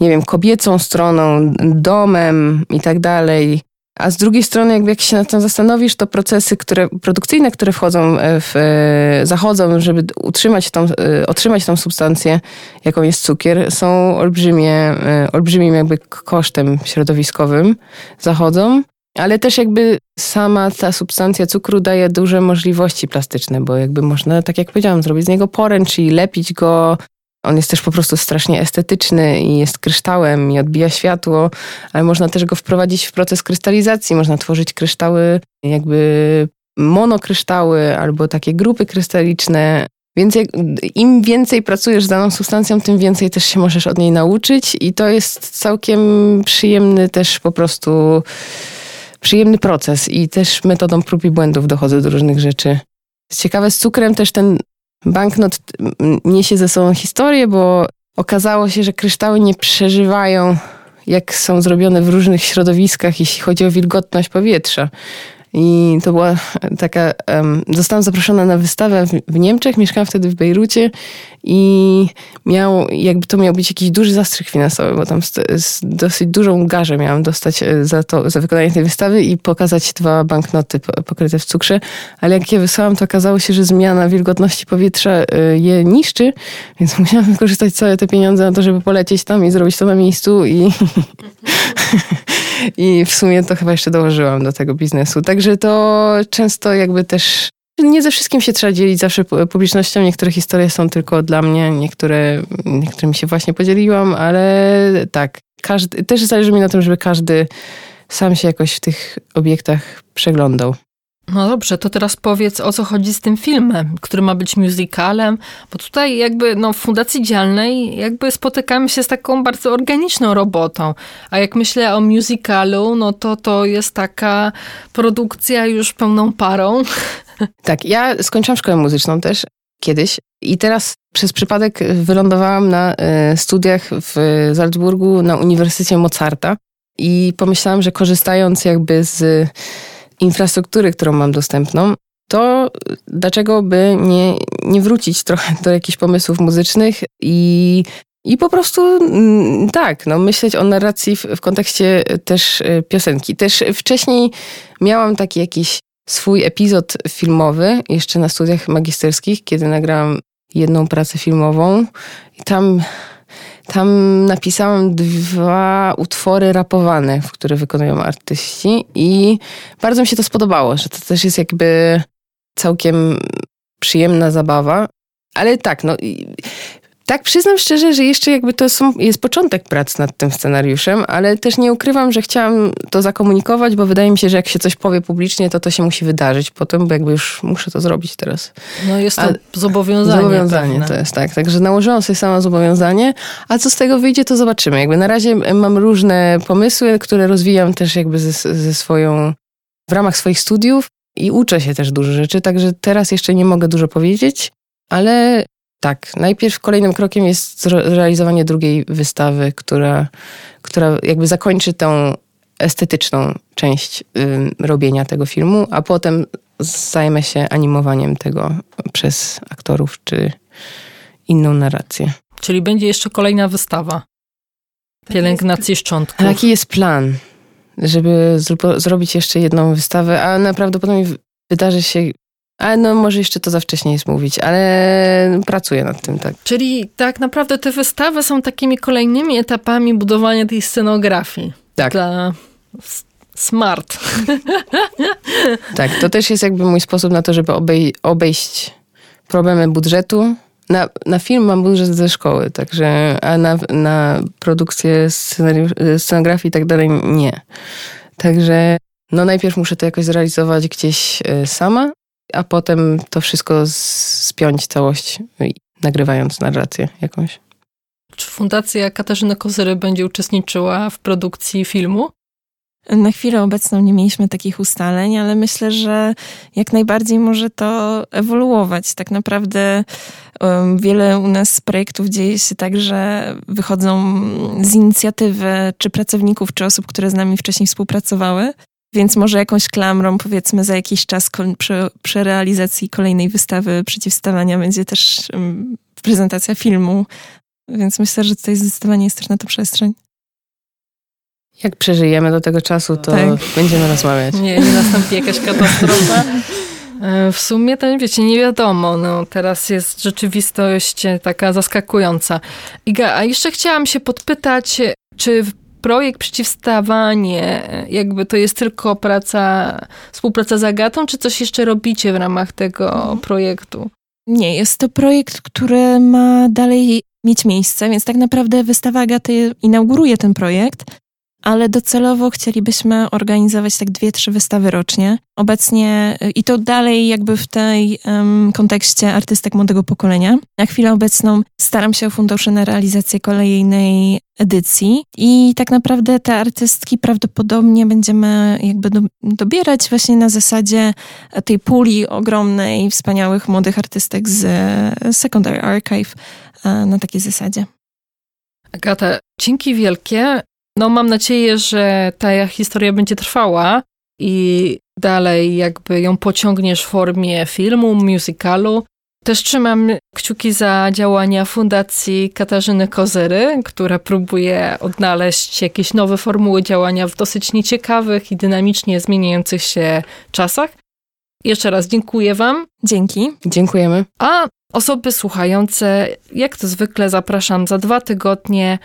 nie wiem, kobiecą stroną, domem i tak dalej. A z drugiej strony, jakby jak się nad tym zastanowisz, to procesy które, produkcyjne, które wchodzą w, e, zachodzą, żeby utrzymać tą, e, otrzymać tą substancję, jaką jest cukier, są olbrzymie, e, olbrzymim jakby kosztem środowiskowym, zachodzą. Ale też jakby sama ta substancja cukru daje duże możliwości plastyczne, bo jakby można, tak jak powiedziałam, zrobić z niego poręcz i lepić go. On jest też po prostu strasznie estetyczny i jest kryształem i odbija światło, ale można też go wprowadzić w proces krystalizacji. Można tworzyć kryształy jakby monokryształy albo takie grupy krystaliczne. Więc jak, im więcej pracujesz z daną substancją, tym więcej też się możesz od niej nauczyć i to jest całkiem przyjemny też po prostu przyjemny proces i też metodą prób i błędów dochodzę do różnych rzeczy. Ciekawe, z cukrem też ten banknot niesie ze sobą historię, bo okazało się, że kryształy nie przeżywają, jak są zrobione w różnych środowiskach, jeśli chodzi o wilgotność powietrza. I to była taka. Um, zostałam zaproszona na wystawę w, w, Niemczech, mieszkałam wtedy w Bejrucie i miał, jakby to miał być jakiś duży zastrzyk finansowy, bo tam z, z dosyć dużą garzę miałam dostać e, za to, za wykonanie tej wystawy i pokazać dwa banknoty pokryte w cukrze. Ale jak je wysłałam, to okazało się, że zmiana wilgotności powietrza e, je niszczy, więc musiałam wykorzystać całe te pieniądze na to, żeby polecieć tam i zrobić to na miejscu i. I w sumie to chyba jeszcze dołożyłam do tego biznesu. Także to często jakby też nie ze wszystkim się trzeba dzielić zawsze publicznością. Niektóre historie są tylko dla mnie, niektóre, niektórymi się właśnie podzieliłam, ale tak. Każdy, też zależy mi na tym, żeby każdy sam się jakoś w tych obiektach przeglądał. No dobrze, to teraz powiedz, o co chodzi z tym filmem, który ma być musicalem, bo tutaj jakby no, w Fundacji Dzialnej jakby spotykamy się z taką bardzo organiczną robotą, a jak myślę o musicalu, no to to jest taka produkcja już pełną parą. Tak, ja skończyłam szkołę muzyczną też kiedyś i teraz przez przypadek wylądowałam na e, studiach w Salzburgu na Uniwersytecie Mozarta i pomyślałam, że korzystając jakby z infrastruktury, którą mam dostępną, to dlaczego by nie, nie wrócić trochę do jakichś pomysłów muzycznych i, i po prostu mm, tak, no, myśleć o narracji w, w kontekście też e, piosenki. Też wcześniej miałam taki jakiś swój epizod filmowy, jeszcze na studiach magisterskich, kiedy nagrałam jedną pracę filmową i tam tam napisałam dwa utwory rapowane, w które wykonują artyści i bardzo mi się to spodobało, że to też jest jakby całkiem przyjemna zabawa. Ale tak, no Tak, przyznam szczerze, że jeszcze jakby to są, jest początek prac nad tym scenariuszem, ale też nie ukrywam, że chciałam to zakomunikować, bo wydaje mi się, że jak się coś powie publicznie, to to się musi wydarzyć potem, bo jakby już muszę to zrobić teraz. No jest to a, zobowiązanie. Zobowiązanie pewne. to jest, tak. Także nałożyłam sobie sama zobowiązanie, a co z tego wyjdzie, to zobaczymy. Jakby na razie mam różne pomysły, które rozwijam też jakby ze, ze swoją, w ramach swoich studiów i uczę się też dużo rzeczy, także teraz jeszcze nie mogę dużo powiedzieć, ale tak, najpierw kolejnym krokiem jest zrealizowanie drugiej wystawy, która, która jakby zakończy tą estetyczną część y, robienia tego filmu, a potem zajmę się animowaniem tego przez aktorów czy inną narrację. Czyli będzie jeszcze kolejna wystawa pielęgnacji szczątków. A jaki jest plan? Żeby zrobić jeszcze jedną wystawę, a naprawdę potem wydarzy się ale no może jeszcze to za wcześnie jest mówić, ale pracuję nad tym, tak. Czyli tak naprawdę te wystawy są takimi kolejnymi etapami budowania tej scenografii. Tak. Dla smart. Tak, to też jest jakby mój sposób na to, żeby obej obejść problemy budżetu. Na, na film mam budżet ze szkoły, także, a na, na produkcję scenografii i tak dalej nie. Także no najpierw muszę to jakoś zrealizować gdzieś e, sama, a potem to wszystko spiąć całość, nagrywając narrację jakąś. Czy Fundacja Katarzyny Kozyry będzie uczestniczyła w produkcji filmu? Na chwilę obecną nie mieliśmy takich ustaleń, ale myślę, że jak najbardziej może to ewoluować. Tak naprawdę um, wiele u nas projektów dzieje się tak, że wychodzą z inicjatywy czy pracowników, czy osób, które z nami wcześniej współpracowały. Więc może jakąś klamrą, powiedzmy, za jakiś czas przy, przy realizacji kolejnej wystawy przeciwstawania będzie też um, prezentacja filmu. Więc myślę, że tutaj zdecydowanie jest też na to przestrzeń. Jak przeżyjemy do tego czasu, to tak. będziemy rozmawiać. Nie, nie nastąpi jakaś katastrofa. E, w sumie to wiecie, nie wiadomo. No, teraz jest rzeczywistość taka zaskakująca. Iga, a jeszcze chciałam się podpytać, czy projekt Przeciwstawanie, jakby to jest tylko praca, współpraca z Agatą, czy coś jeszcze robicie w ramach tego mhm. projektu? Nie, jest to projekt, który ma dalej mieć miejsce, więc tak naprawdę wystawa Agaty inauguruje ten projekt, ale docelowo chcielibyśmy organizować tak dwie, trzy wystawy rocznie. Obecnie y, i to dalej jakby w tej um, kontekście artystek młodego pokolenia. Na chwilę obecną staram się o fundusze na realizację kolejnej edycji i tak naprawdę te artystki prawdopodobnie będziemy jakby do, dobierać właśnie na zasadzie tej puli ogromnej wspaniałych młodych artystek z Secondary Archive e, na takiej zasadzie. Agata, dzięki wielkie. No mam nadzieję, że ta historia będzie trwała i dalej jakby ją pociągniesz w formie filmu, musicalu. Też trzymam kciuki za działania Fundacji Katarzyny Kozery, która próbuje odnaleźć jakieś nowe formuły działania w dosyć nieciekawych i dynamicznie zmieniających się czasach. Jeszcze raz dziękuję Wam. Dzięki. Dziękujemy. A osoby słuchające, jak to zwykle, zapraszam za dwa tygodnie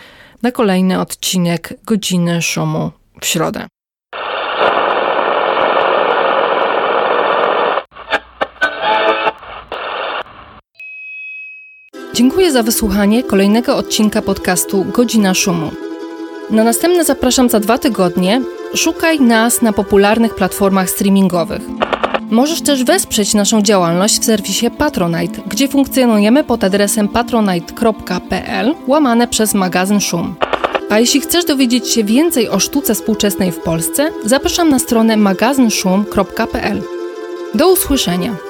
na kolejny odcinek Godziny Szumu w środę. Dziękuję za wysłuchanie kolejnego odcinka podcastu Godzina Szumu. Na następne zapraszam za dwa tygodnie. Szukaj nas na popularnych platformach streamingowych. Możesz też wesprzeć naszą działalność w serwisie Patronite, gdzie funkcjonujemy pod adresem patronite.pl łamane przez magazyn Szum. A jeśli chcesz dowiedzieć się więcej o sztuce współczesnej w Polsce, zapraszam na stronę magazynszum.pl. Do usłyszenia!